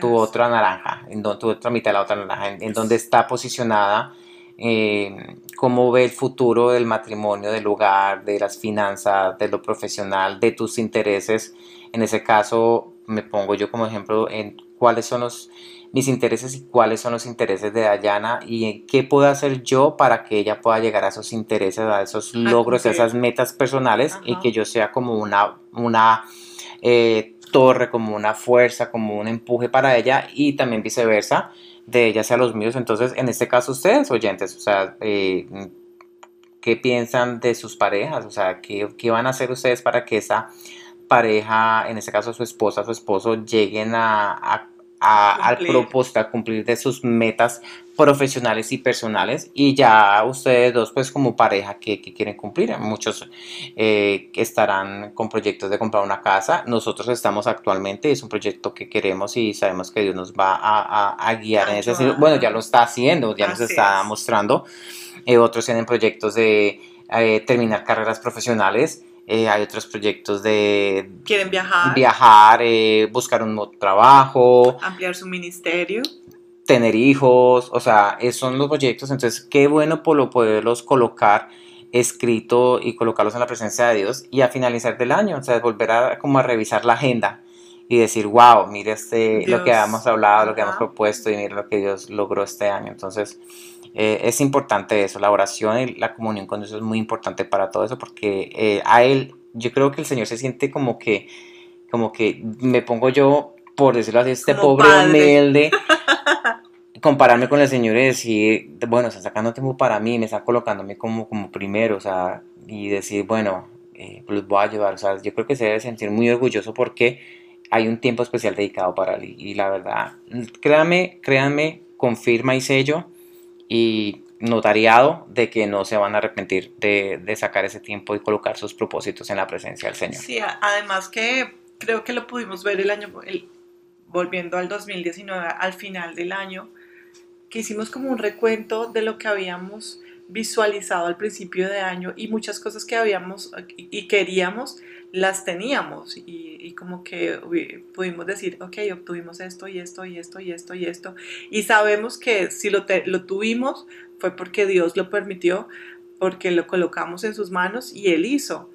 S1: tu otra naranja, en dónde, tu otra mitad de la otra naranja, en, dónde está posicionada eh, cómo ve el futuro del matrimonio, del hogar, de las finanzas, de lo profesional, de tus intereses. En ese caso, me pongo yo como ejemplo en cuáles son los, mis intereses y cuáles son los intereses de Dayana y qué puedo hacer yo para que ella pueda llegar a esos intereses, a esos logros, a esas metas personales y que yo sea como una, una eh, torre, como una fuerza, como un empuje para ella y también viceversa de ella hacia los míos. Entonces, en este caso, ustedes, oyentes, o sea, eh, ¿qué piensan de sus parejas? O sea, ¿qué, ¿qué, van a hacer ustedes para que esa pareja, en este caso su esposa, su esposo, lleguen a, a al propósito, a cumplir de sus metas profesionales y personales. Y ya ustedes dos pues como pareja que, quieren cumplir muchos eh, estarán con proyectos de comprar una casa. Nosotros estamos actualmente es un proyecto que queremos y sabemos que Dios nos va a, guiar en ese sentido. Bueno ya lo está haciendo ya nos está mostrando. Eh, otros tienen proyectos de eh, terminar carreras profesionales hay otros proyectos de...
S2: Quieren viajar.
S1: Viajar, buscar un nuevo trabajo.
S2: Ampliar su ministerio
S1: tener hijos, o sea, esos son los proyectos, entonces qué bueno por poderlos colocar escrito y colocarlos en la presencia de Dios y a finalizar del año, o sea, volver a como a revisar la agenda y decir, wow, mire este, lo que hemos hablado, lo que hemos propuesto y mire lo que Dios logró este año. Entonces, eh, es importante eso, la oración y la comunión con Dios es muy importante para todo eso porque eh, a Él, yo creo que el Señor se siente como que, como que me pongo yo, por decirlo así, este pobre humilde compararme con el Señor y decir, bueno, está sacando tiempo para mí, me está colocándome como, como primero, o sea, y decir, bueno, eh, pues los voy a ayudar, o sea, yo creo que se debe sentir muy orgulloso porque hay un tiempo especial dedicado para él, y la verdad, créanme, créanme, confirma y sello, y notariado de que no se van a arrepentir de, de, sacar ese tiempo y colocar sus propósitos en la presencia del Señor.
S2: Sí, además que creo que lo pudimos ver el año, volviendo al 2019, al final del año, que hicimos como un recuento de lo que habíamos visualizado al principio de año y muchas cosas que habíamos y queríamos las teníamos y, como que pudimos decir, ok, obtuvimos esto y esto y esto y esto y esto y sabemos que si lo, lo tuvimos fue porque Dios lo permitió, porque lo colocamos en sus manos y Él hizo.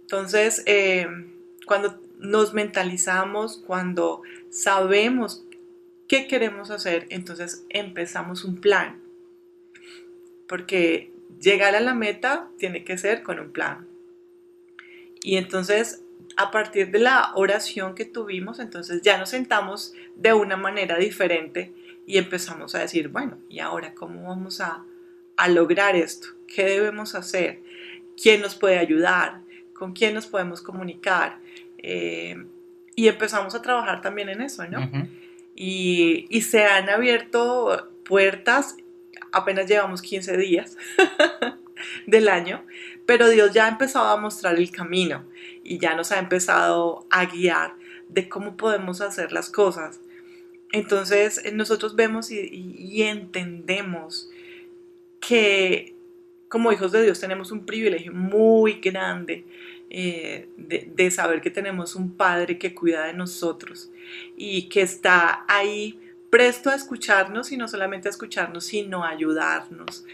S2: Entonces, eh, cuando nos mentalizamos, cuando sabemos qué queremos hacer, entonces empezamos un plan. Porque llegar a la meta tiene que ser con un plan. Y entonces, a partir de la oración que tuvimos, entonces ya nos sentamos de una manera diferente y empezamos a decir, bueno, ¿y ahora cómo vamos a, lograr esto? ¿Qué debemos hacer? ¿Quién nos puede ayudar? ¿Con quién nos podemos comunicar? Eh, y empezamos a trabajar también en eso, ¿no? y, se han abierto puertas, apenas llevamos 15 días del año, pero Dios ya ha empezado a mostrar el camino y ya nos ha empezado a guiar de cómo podemos hacer las cosas. Entonces nosotros vemos y, entendemos que como hijos de Dios tenemos un privilegio muy grande eh, de, saber que tenemos un Padre que cuida de nosotros y que está ahí presto a escucharnos y no solamente a escucharnos, sino a ayudarnos.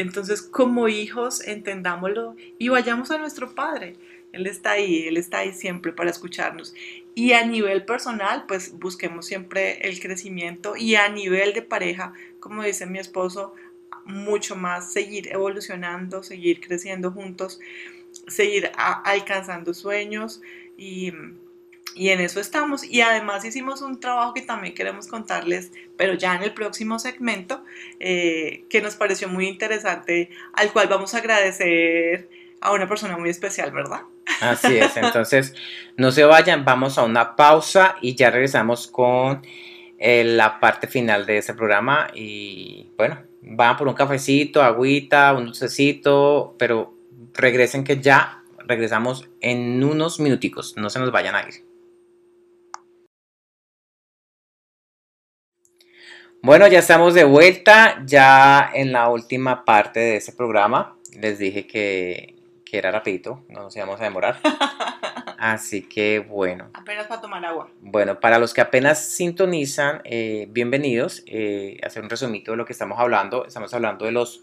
S2: Entonces, como hijos, entendámoslo y vayamos a nuestro Padre. Él está ahí, Él está ahí siempre para escucharnos. Y a nivel personal, pues busquemos siempre el crecimiento y a nivel de pareja, como dice mi esposo, mucho más seguir evolucionando, seguir creciendo juntos seguir alcanzando sueños y, en eso estamos. Y además hicimos un trabajo que también queremos contarles, pero ya en el próximo segmento, eh, que nos pareció muy interesante, al cual vamos a agradecer a una persona muy especial, ¿verdad?
S1: Así es, entonces no se vayan, vamos a una pausa y ya regresamos con eh, la parte final de este programa y bueno, van por un cafecito, agüita, un dulcecito, pero regresen que ya regresamos en unos minuticos, no se nos vayan a ir. Bueno, ya estamos de vuelta, ya en la última parte de este programa. Les dije que, que era rapidito, no nos íbamos a demorar. Así que bueno.
S2: Apenas para tomar agua.
S1: Bueno, para los que apenas sintonizan, eh, bienvenidos. Eh, hacer un resumito de lo que estamos hablando. Estamos hablando de los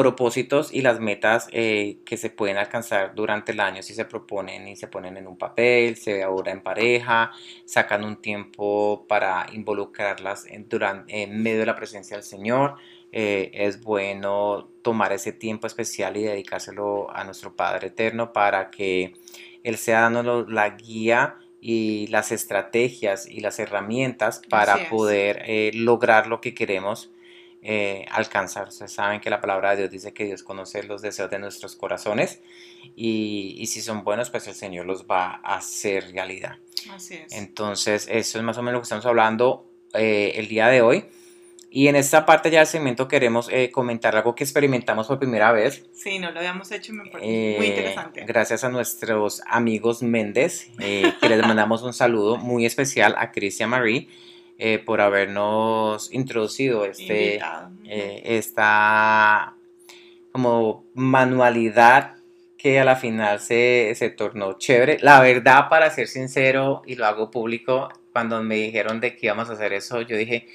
S1: propósitos y las metas eh, que se pueden alcanzar durante el año si se proponen y se ponen en un papel, se ahora en pareja, sacan un tiempo para involucrarlas en, durante, en medio de la presencia del Señor. Eh, es bueno tomar ese tiempo especial y dedicárselo a nuestro Padre Eterno para que Él sea dándonos la guía y las estrategias y las herramientas para poder eh, lograr lo que queremos eh, alcanzar. Ustedes saben que la palabra de Dios dice que Dios conoce los deseos de nuestros corazones y, y si son buenos, pues el Señor los va a hacer realidad.
S2: Así es.
S1: Entonces, eso es más o menos lo que estamos hablando el día de hoy. Y en esta parte ya del segmento queremos eh, comentar algo que experimentamos por primera vez.
S2: Sí, no lo habíamos hecho, me parece muy
S1: Eh,
S2: interesante.
S1: Gracias a nuestros amigos Méndez, eh, que les mandamos un saludo muy especial a Cristian Marie eh, por habernos introducido este, eh, esta como manualidad que a la final se, se tornó chévere. La verdad, para ser sincero, y lo hago público, cuando me dijeron de que íbamos a hacer eso, yo dije,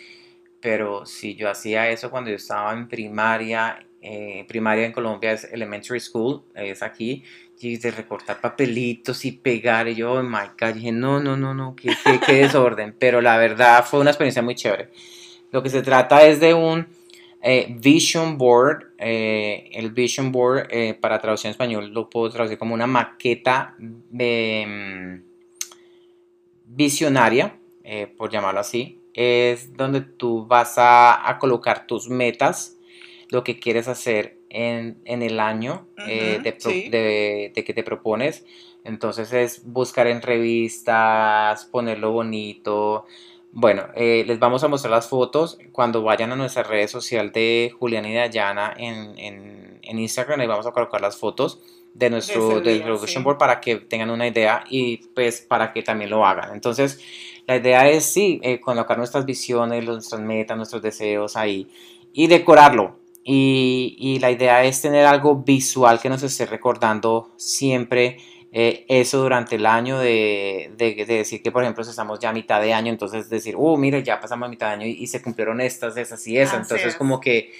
S1: pero si yo hacía eso cuando yo estaba en primaria, eh, primaria en Colombia es elementary school, es aquí, y de recortar papelitos y pegar, y yo, oh my God, dije, no, no, no, no, qué, qué, desorden, pero la verdad fue una experiencia muy chévere. Lo que se trata es de un eh, vision board, eh, el vision board eh, para traducción en español lo puedo traducir como una maqueta mm, visionaria, por llamarlo así, es donde tú vas a, a colocar tus metas, lo que quieres hacer en, en el año eh,
S2: Ujú,
S1: de, pro-
S2: sí.
S1: de- de que te propones. Entonces es buscar en revistas, ponerlo bonito. Bueno, eh, les vamos a mostrar las fotos cuando vayan a nuestra red social de Julián y Dayana en, en, en Instagram. Ahí vamos a colocar las fotos de nuestro,
S2: día,
S1: Revolution
S2: sí.
S1: Board para que tengan una idea y pues para que también lo hagan. Entonces, la idea es sí, eh, colocar nuestras visiones, nuestras metas, nuestros deseos ahí y decorarlo. Y, y la idea es tener algo visual que nos esté recordando siempre eh, eso durante el año, de, de- de decir que, por ejemplo, si estamos ya a mitad de año, entonces decir, oh, mire, ya pasamos a mitad de año y, y se cumplieron estas, esas y esas.
S2: Así
S1: Entonces,
S2: es.
S1: como que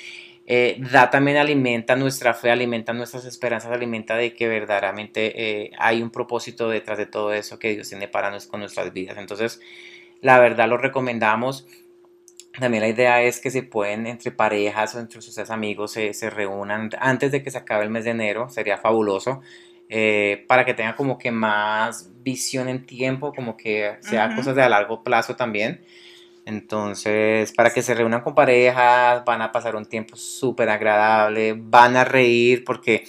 S1: eh, da también, alimenta nuestra fe, alimenta nuestras esperanzas, alimenta de que verdaderamente eh, hay un propósito detrás de todo eso que Dios tiene para nos, con nuestras vidas. Entonces, la verdad lo recomendamos. También la idea es que se pueden entre parejas o entre sus amigos se, se reúnan antes de que se acabe el mes de enero, sería fabuloso, eh, para que tengan como que más visión en tiempo, como que sea cosas de a largo plazo también. Entonces, para que se reúnan con parejas, van a pasar un tiempo súper agradable, van a reír porque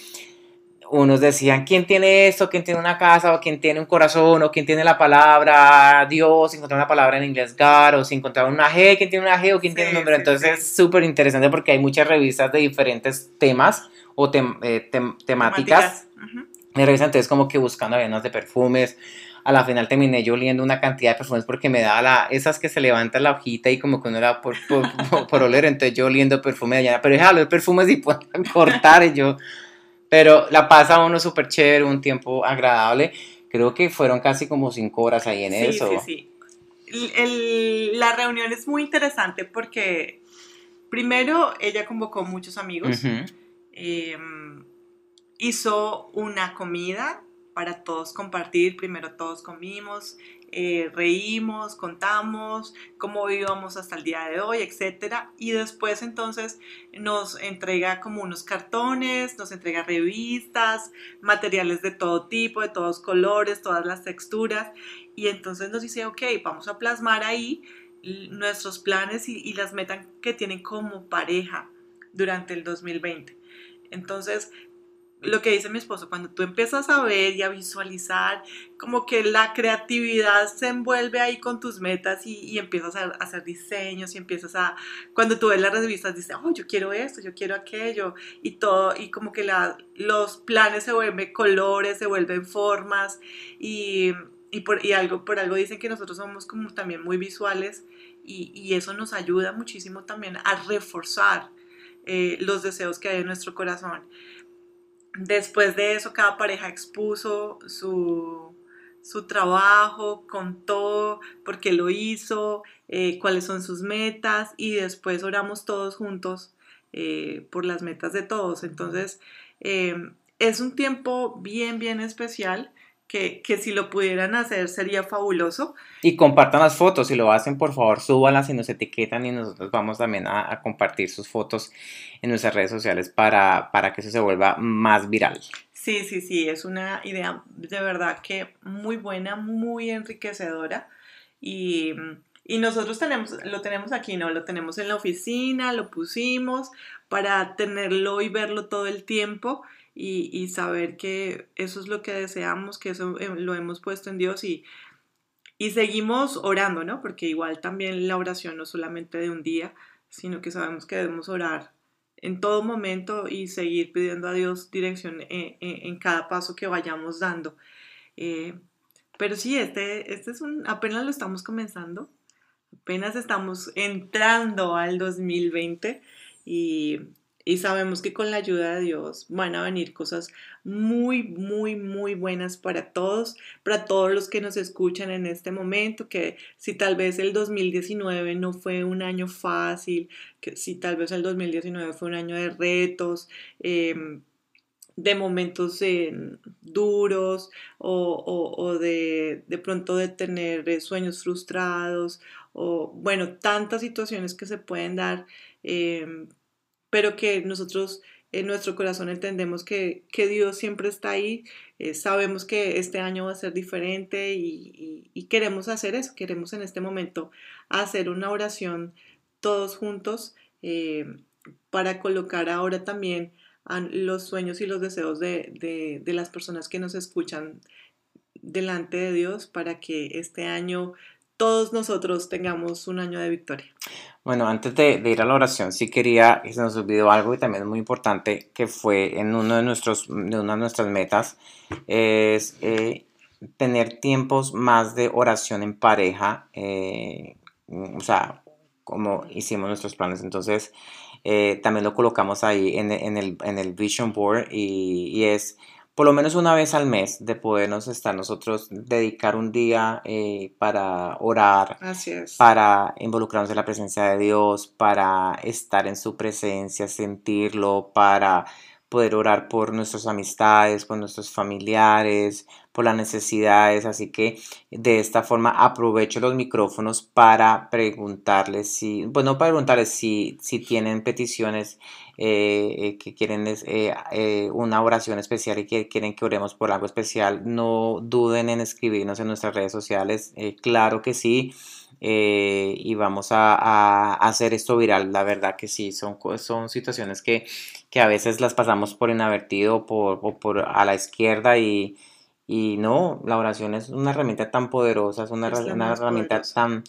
S1: unos decían, ¿quién tiene esto? ¿Quién tiene una casa? ¿O quién tiene un corazón? ¿O quién tiene la palabra Dios? Si encontraron una palabra en inglés God, o si encontraron una G, ¿quién tiene una G? ¿O quién tiene un
S2: Sí,
S1: número?
S2: sí,
S1: Entonces
S2: sí.
S1: es súper interesante porque hay muchas revistas de diferentes temas o tem- eh, tem- temáticas.
S2: Ujú.
S1: Me revisan entonces como que buscando avenas de perfumes. A la final terminé yo oliendo una cantidad de perfumes porque me daba la, esas que se levanta la hojita y como que uno era por, por, por, por oler, entonces yo oliendo perfume de allá, pero dije, los perfumes y pueden cortar y yo, pero la pasa uno súper chévere, un tiempo agradable, creo que fueron casi como cinco horas ahí en
S2: Sí,
S1: eso.
S2: sí, sí. El- el- la reunión es muy interesante porque primero ella convocó muchos amigos, eh, hizo una comida para todos compartir, primero todos comimos, eh, reímos, contamos cómo íbamos hasta el día de hoy, etcétera, y después entonces nos entrega como unos cartones, nos entrega revistas, materiales de todo tipo, de todos colores, todas las texturas, y entonces nos dice, ok, vamos a plasmar ahí nuestros planes y, y las metas que tienen como pareja durante el 2020. Entonces, lo que dice mi esposo, cuando tú empiezas a ver y a visualizar, como que la creatividad se envuelve ahí con tus metas y, y empiezas a, hacer diseños y empiezas a, cuando tú ves las revistas, dices, oh, yo quiero esto, yo quiero aquello, y todo, y como que los planes se vuelven colores, se vuelven formas, y, y por, y algo, por algo dicen que nosotros somos como también muy visuales, y, y eso nos ayuda muchísimo también a reforzar eh, los deseos que hay en nuestro corazón. Después de eso, cada pareja expuso su, su trabajo, contó por qué lo hizo, eh, cuáles son sus metas y después oramos todos juntos eh, por las metas de todos. Entonces, es un tiempo bien, bien especial que, si lo pudieran hacer sería fabuloso.
S1: Y compartan las fotos, si lo hacen por favor súbanlas y nos etiquetan y nosotros vamos también a, compartir sus fotos en nuestras redes sociales para, para que eso se vuelva más viral.
S2: Sí, sí, sí, es una idea de verdad que muy buena, muy enriquecedora y, y nosotros tenemos, lo tenemos aquí, ¿no? Lo tenemos en la oficina, lo pusimos para tenerlo y verlo todo el tiempo y, saber que eso es lo que deseamos, que eso eh, lo hemos puesto en Dios y, y seguimos orando, ¿no? Porque igual también la oración no solamente de un día, sino que sabemos que debemos orar en todo momento y seguir pidiendo a Dios dirección eh, eh, en, cada paso que vayamos dando. pero sí, este, este es un, apenas lo estamos comenzando, apenas estamos entrando al 2020 y y sabemos que con la ayuda de Dios van a venir cosas muy, muy, muy buenas para todos, para todos los que nos escuchan en este momento, que si tal vez el 2019 no fue un año fácil, que si tal vez el 2019 fue un año de retos, em, de momentos em, duros o, de, de, pronto de tener eh, sueños frustrados o bueno, tantas situaciones que se pueden dar. Em, pero que nosotros en nuestro corazón entendemos que, Dios siempre está ahí, eh, sabemos que este año va a ser diferente y, queremos hacer eso, queremos en este momento hacer una oración todos juntos eh, para colocar ahora también los sueños y los deseos de, de las personas que nos escuchan delante de Dios para que este año todos nosotros tengamos un año de victoria.
S1: Bueno, antes de, ir a la oración, sí quería, se nos olvidó algo y también es muy importante, que fue en uno de, nuestros, de una de nuestras metas, es eh, tener tiempos más de oración en pareja, eh, o sea, como hicimos nuestros planes. Entonces, eh, también lo colocamos ahí en, el, en el Vision Board y, y es por lo menos una vez al mes de podernos estar nosotros, dedicar un día eh, para orar, para involucrarnos en la presencia de Dios, para estar en su presencia, sentirlo, para poder orar por nuestras amistades, por nuestros familiares, por las necesidades. Así que de esta forma aprovecho los micrófonos para preguntarles si, bueno, para preguntarles si, si tienen peticiones eh, eh, que quieren eh, una oración especial y que quieren que oremos por algo especial, no duden en escribirnos en nuestras redes sociales. claro que sí. y vamos a, hacer esto viral, la verdad que sí, son, son situaciones que, que a veces las pasamos por inadvertido por, o por a la izquierda y, y no, la oración es una herramienta tan poderosa, es una, una herramienta tan,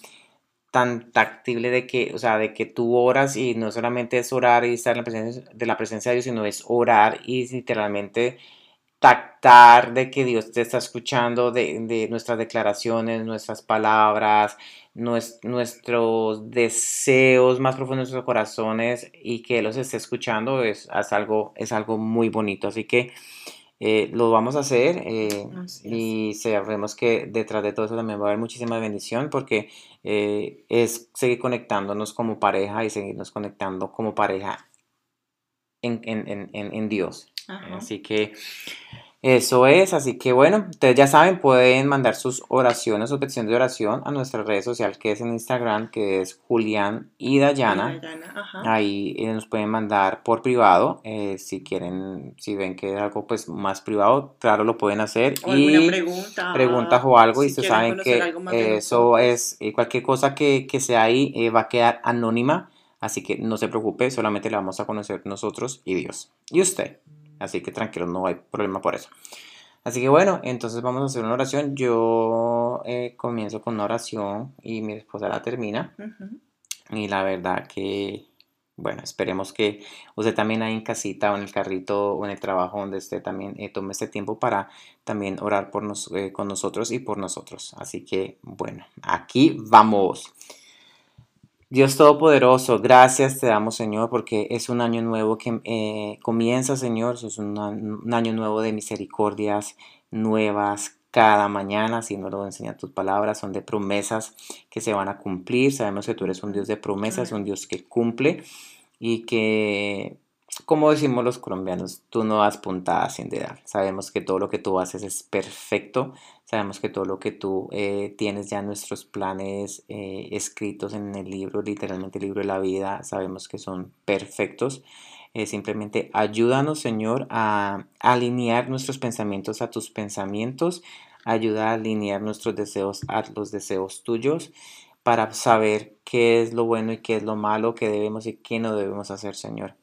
S1: tan tactible de que, o sea, de que tú oras y no solamente es orar y estar en la presencia de la presencia de Dios, sino es orar y literalmente tactar de que Dios te está escuchando, de, nuestras declaraciones, nuestras palabras, nuestros deseos más profundos de nuestros corazones y que Él los esté escuchando es, es, algo, es algo muy bonito. Así que eh, lo vamos a hacer eh, y sabemos que detrás de todo eso también va a haber muchísima bendición porque eh, es seguir conectándonos como pareja y seguirnos conectando como pareja en, en, en, en Dios. Así que eso es, así que bueno, ustedes ya saben, pueden mandar sus oraciones o peticiones de oración a nuestras redes sociales que es en Instagram, que es Julián y Dayana. Ahí eh, nos pueden mandar por privado, eh, si quieren, si ven que es algo pues más privado, claro, lo pueden hacer.
S2: O y pregunta.
S1: Preguntas o algo, y ustedes saben que eso es, eh, cualquier cosa que, que sea ahí va a quedar anónima, así que no se preocupe, solamente la vamos a conocer nosotros y Dios. Y usted. Así que tranquilo, no hay problema por eso. Así que bueno, entonces vamos a hacer una oración. Yo eh, comienzo con una oración y mi esposa la termina. Y la verdad que, bueno, esperemos que usted también ahí en casita o en el carrito o en el trabajo donde esté también eh, tome este tiempo para también orar por nos, eh, con nosotros y por nosotros. Así que bueno, aquí vamos. Dios Todopoderoso, gracias te damos, Señor, porque es un año nuevo que eh, comienza, Señor, es un, año nuevo de misericordias nuevas, cada mañana, si no lo enseña tus palabras, son de promesas que se van a cumplir. Sabemos que tú eres un Dios de promesas, un Dios que cumple y que, como decimos los colombianos, tú no das puntada sin dedal. Sabemos que todo lo que tú haces es perfecto. Sabemos que todo lo que tú eh, tienes ya nuestros planes eh, escritos en el libro, literalmente el libro de la vida, sabemos que son perfectos. Eh, simplemente ayúdanos, Señor, a alinear nuestros pensamientos a tus pensamientos. Ayuda a alinear nuestros deseos a los deseos tuyos para saber qué es lo bueno y qué es lo malo, qué debemos y qué no debemos hacer, Señor.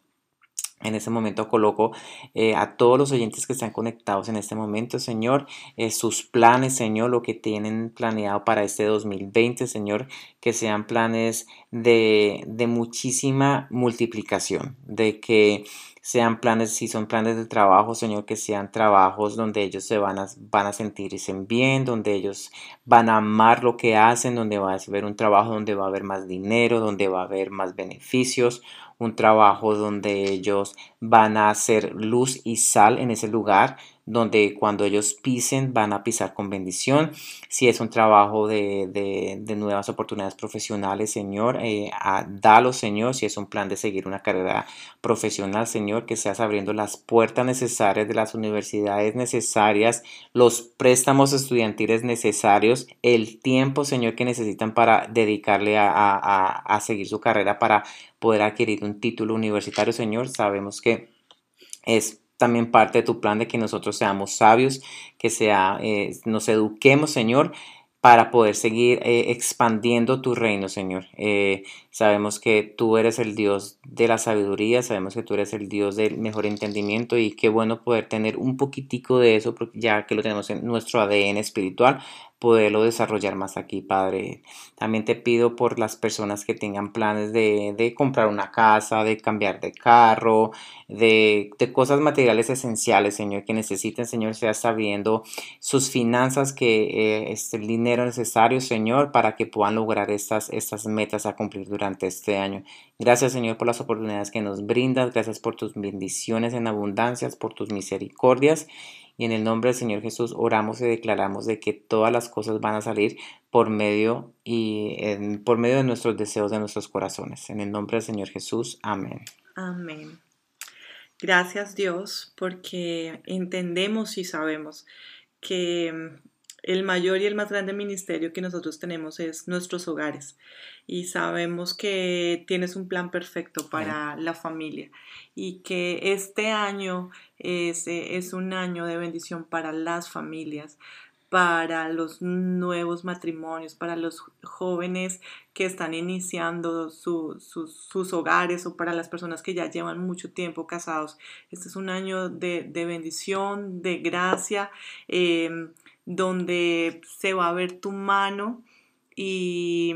S1: En este momento coloco eh, a todos los oyentes que están conectados en este momento, Señor, eh, sus planes, Señor, lo que tienen planeado para este 2020, Señor, que sean planes de, muchísima multiplicación, de que sean planes, si son planes de trabajo, Señor, que sean trabajos donde ellos se van a, van a sentirse bien, donde ellos van a amar lo que hacen, donde va a haber un trabajo donde va a haber más dinero, donde va a haber más beneficios, un trabajo donde ellos van a hacer luz y sal en ese lugar, donde cuando ellos pisen van a pisar con bendición. Si es un trabajo de, nuevas oportunidades profesionales, Señor, eh, dalo, Señor. Si es un plan de seguir una carrera profesional, Señor, que seas abriendo las puertas necesarias de las universidades necesarias, los préstamos estudiantiles necesarios, el tiempo, Señor, que necesitan para dedicarle a, a seguir su carrera, para poder adquirir un título universitario, Señor. Sabemos que es también parte de tu plan de que nosotros seamos sabios, que sea, eh, nos eduquemos, Señor, para poder seguir eh, expandiendo tu reino, Señor. Eh, sabemos que tú eres el Dios de la sabiduría, sabemos que tú eres el Dios del mejor entendimiento y qué bueno poder tener un poquitico de eso, ya que lo tenemos en nuestro ADN espiritual, poderlo desarrollar más aquí, Padre. También te pido por las personas que tengan planes de, comprar una casa, de cambiar de carro, de, cosas materiales esenciales, Señor, que necesiten, Señor, sea sabiendo sus finanzas, que eh, es el dinero necesario, Señor, para que puedan lograr estas, estas metas a cumplir durante este año. Gracias, Señor, por las oportunidades que nos brindas. Gracias por tus bendiciones en abundancias, por tus misericordias. Y en el nombre del Señor Jesús oramos y declaramos de que todas las cosas van a salir por medio y por medio de nuestros deseos de nuestros corazones. En el nombre del Señor Jesús. Amén.
S2: Amén. Gracias Dios porque entendemos y sabemos que el mayor y el más grande ministerio que nosotros tenemos es nuestros hogares y sabemos que tienes un plan perfecto para la familia y que este año es, es un año de bendición para las familias, para los nuevos matrimonios, para los jóvenes que están iniciando sus hogares o para las personas que ya llevan mucho tiempo casados. Este es un año de, bendición, de gracia. Em, donde se va a ver tu mano y,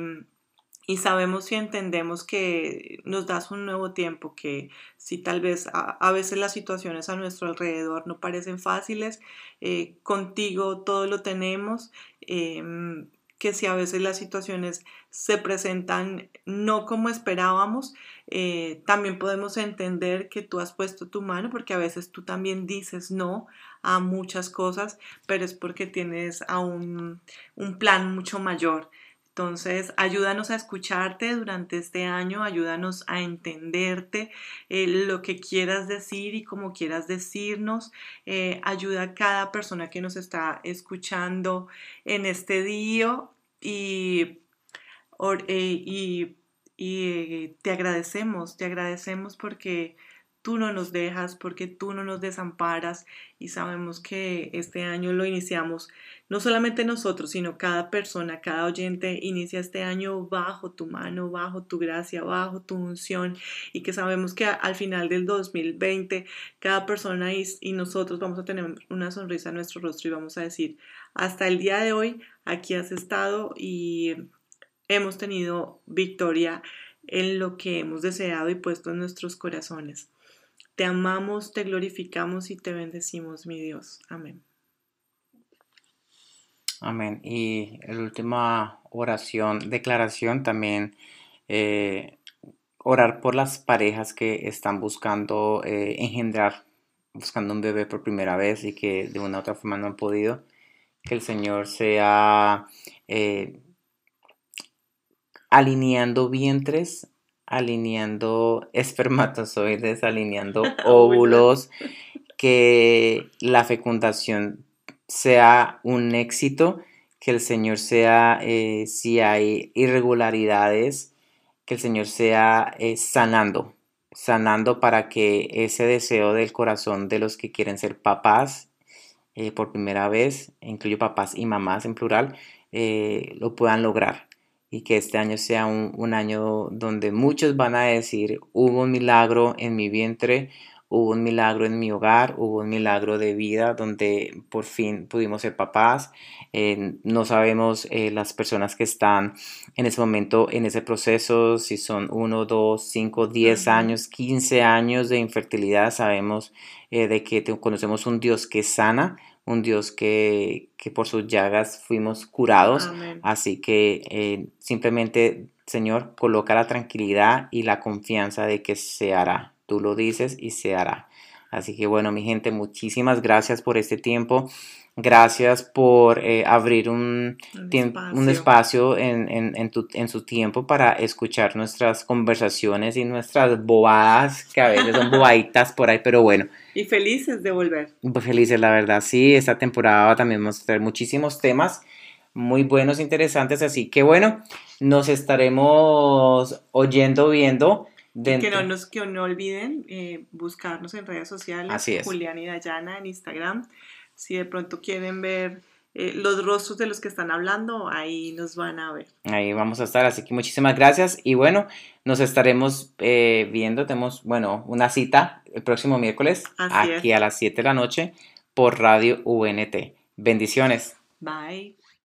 S2: sabemos y entendemos que nos das un nuevo tiempo, que si tal vez a, veces las situaciones a nuestro alrededor no parecen fáciles, eh, contigo todo lo tenemos. Em, que si a veces las situaciones se presentan no como esperábamos, eh, también podemos entender que tú has puesto tu mano, porque a veces tú también dices no a muchas cosas, pero es porque tienes aún un plan mucho mayor. Entonces, ayúdanos a escucharte durante este año, ayúdanos a entenderte eh, lo que quieras decir y como quieras decirnos. Eh, ayuda a cada persona que nos está escuchando en este día y, eh, te agradecemos, te agradecemos porque tú no nos dejas, porque tú no nos desamparas y sabemos que este año lo iniciamos, no solamente nosotros, sino cada persona, cada oyente inicia este año bajo tu mano, bajo tu gracia, bajo tu unción y que sabemos que al final del 2020 cada persona y, y nosotros vamos a tener una sonrisa en nuestro rostro y vamos a decir, hasta el día de hoy aquí has estado y hemos tenido victoria en lo que hemos deseado y puesto en nuestros corazones. Te amamos, te glorificamos y te bendecimos, mi Dios. Amén.
S1: Amén. Y la última oración, declaración también, eh, orar por las parejas que están buscando eh, engendrar, buscando un bebé por primera vez y que de una u otra forma no han podido que el Señor sea eh, alineando vientres, alineando espermatozoides, alineando óvulos, que la fecundación sea un éxito, que el Señor sea, eh, si hay irregularidades, que el Señor sea eh, sanando, sanando para que ese deseo del corazón de los que quieren ser papás eh, por primera vez, incluyo papás y mamás en plural, lo puedan lograr y que este año sea un, un, año donde muchos van a decir, hubo un milagro en mi vientre, hubo un milagro en mi hogar, hubo un milagro de vida donde por fin pudimos ser papás. Eh, no sabemos eh, las personas que están en ese momento, en ese proceso, si son 1, 2, 5, 10 años, 15 años de infertilidad. Sabemos eh, de que conocemos un Dios que sana, un Dios que, que por sus llagas fuimos curados. Así que eh, simplemente, Señor, coloca la tranquilidad y la confianza de que se hará. Tú lo dices y se hará. Así que bueno, mi gente, muchísimas gracias por este tiempo. Gracias por eh, abrir un, un espacio, en, en, en, tu, en, su tiempo para escuchar nuestras conversaciones y nuestras bobadas, que a veces son bobaditas por ahí, pero bueno.
S2: Y felices de volver.
S1: Pues felices, la verdad, sí. Esta temporada también vamos a tener muchísimos temas muy buenos, interesantes, así que bueno, nos estaremos oyendo, viendo.
S2: Que no, nos, que no olviden eh, buscarnos en redes sociales, Así es. Julián y Dayana en Instagram si de pronto quieren ver eh, los rostros de los que están hablando, ahí nos van a ver.
S1: Ahí vamos a estar, así que muchísimas gracias y bueno, nos estaremos eh, viendo, tenemos, bueno, una cita el próximo miércoles aquí a las 7 de la noche por Radio UNT. Bendiciones.
S2: Bye.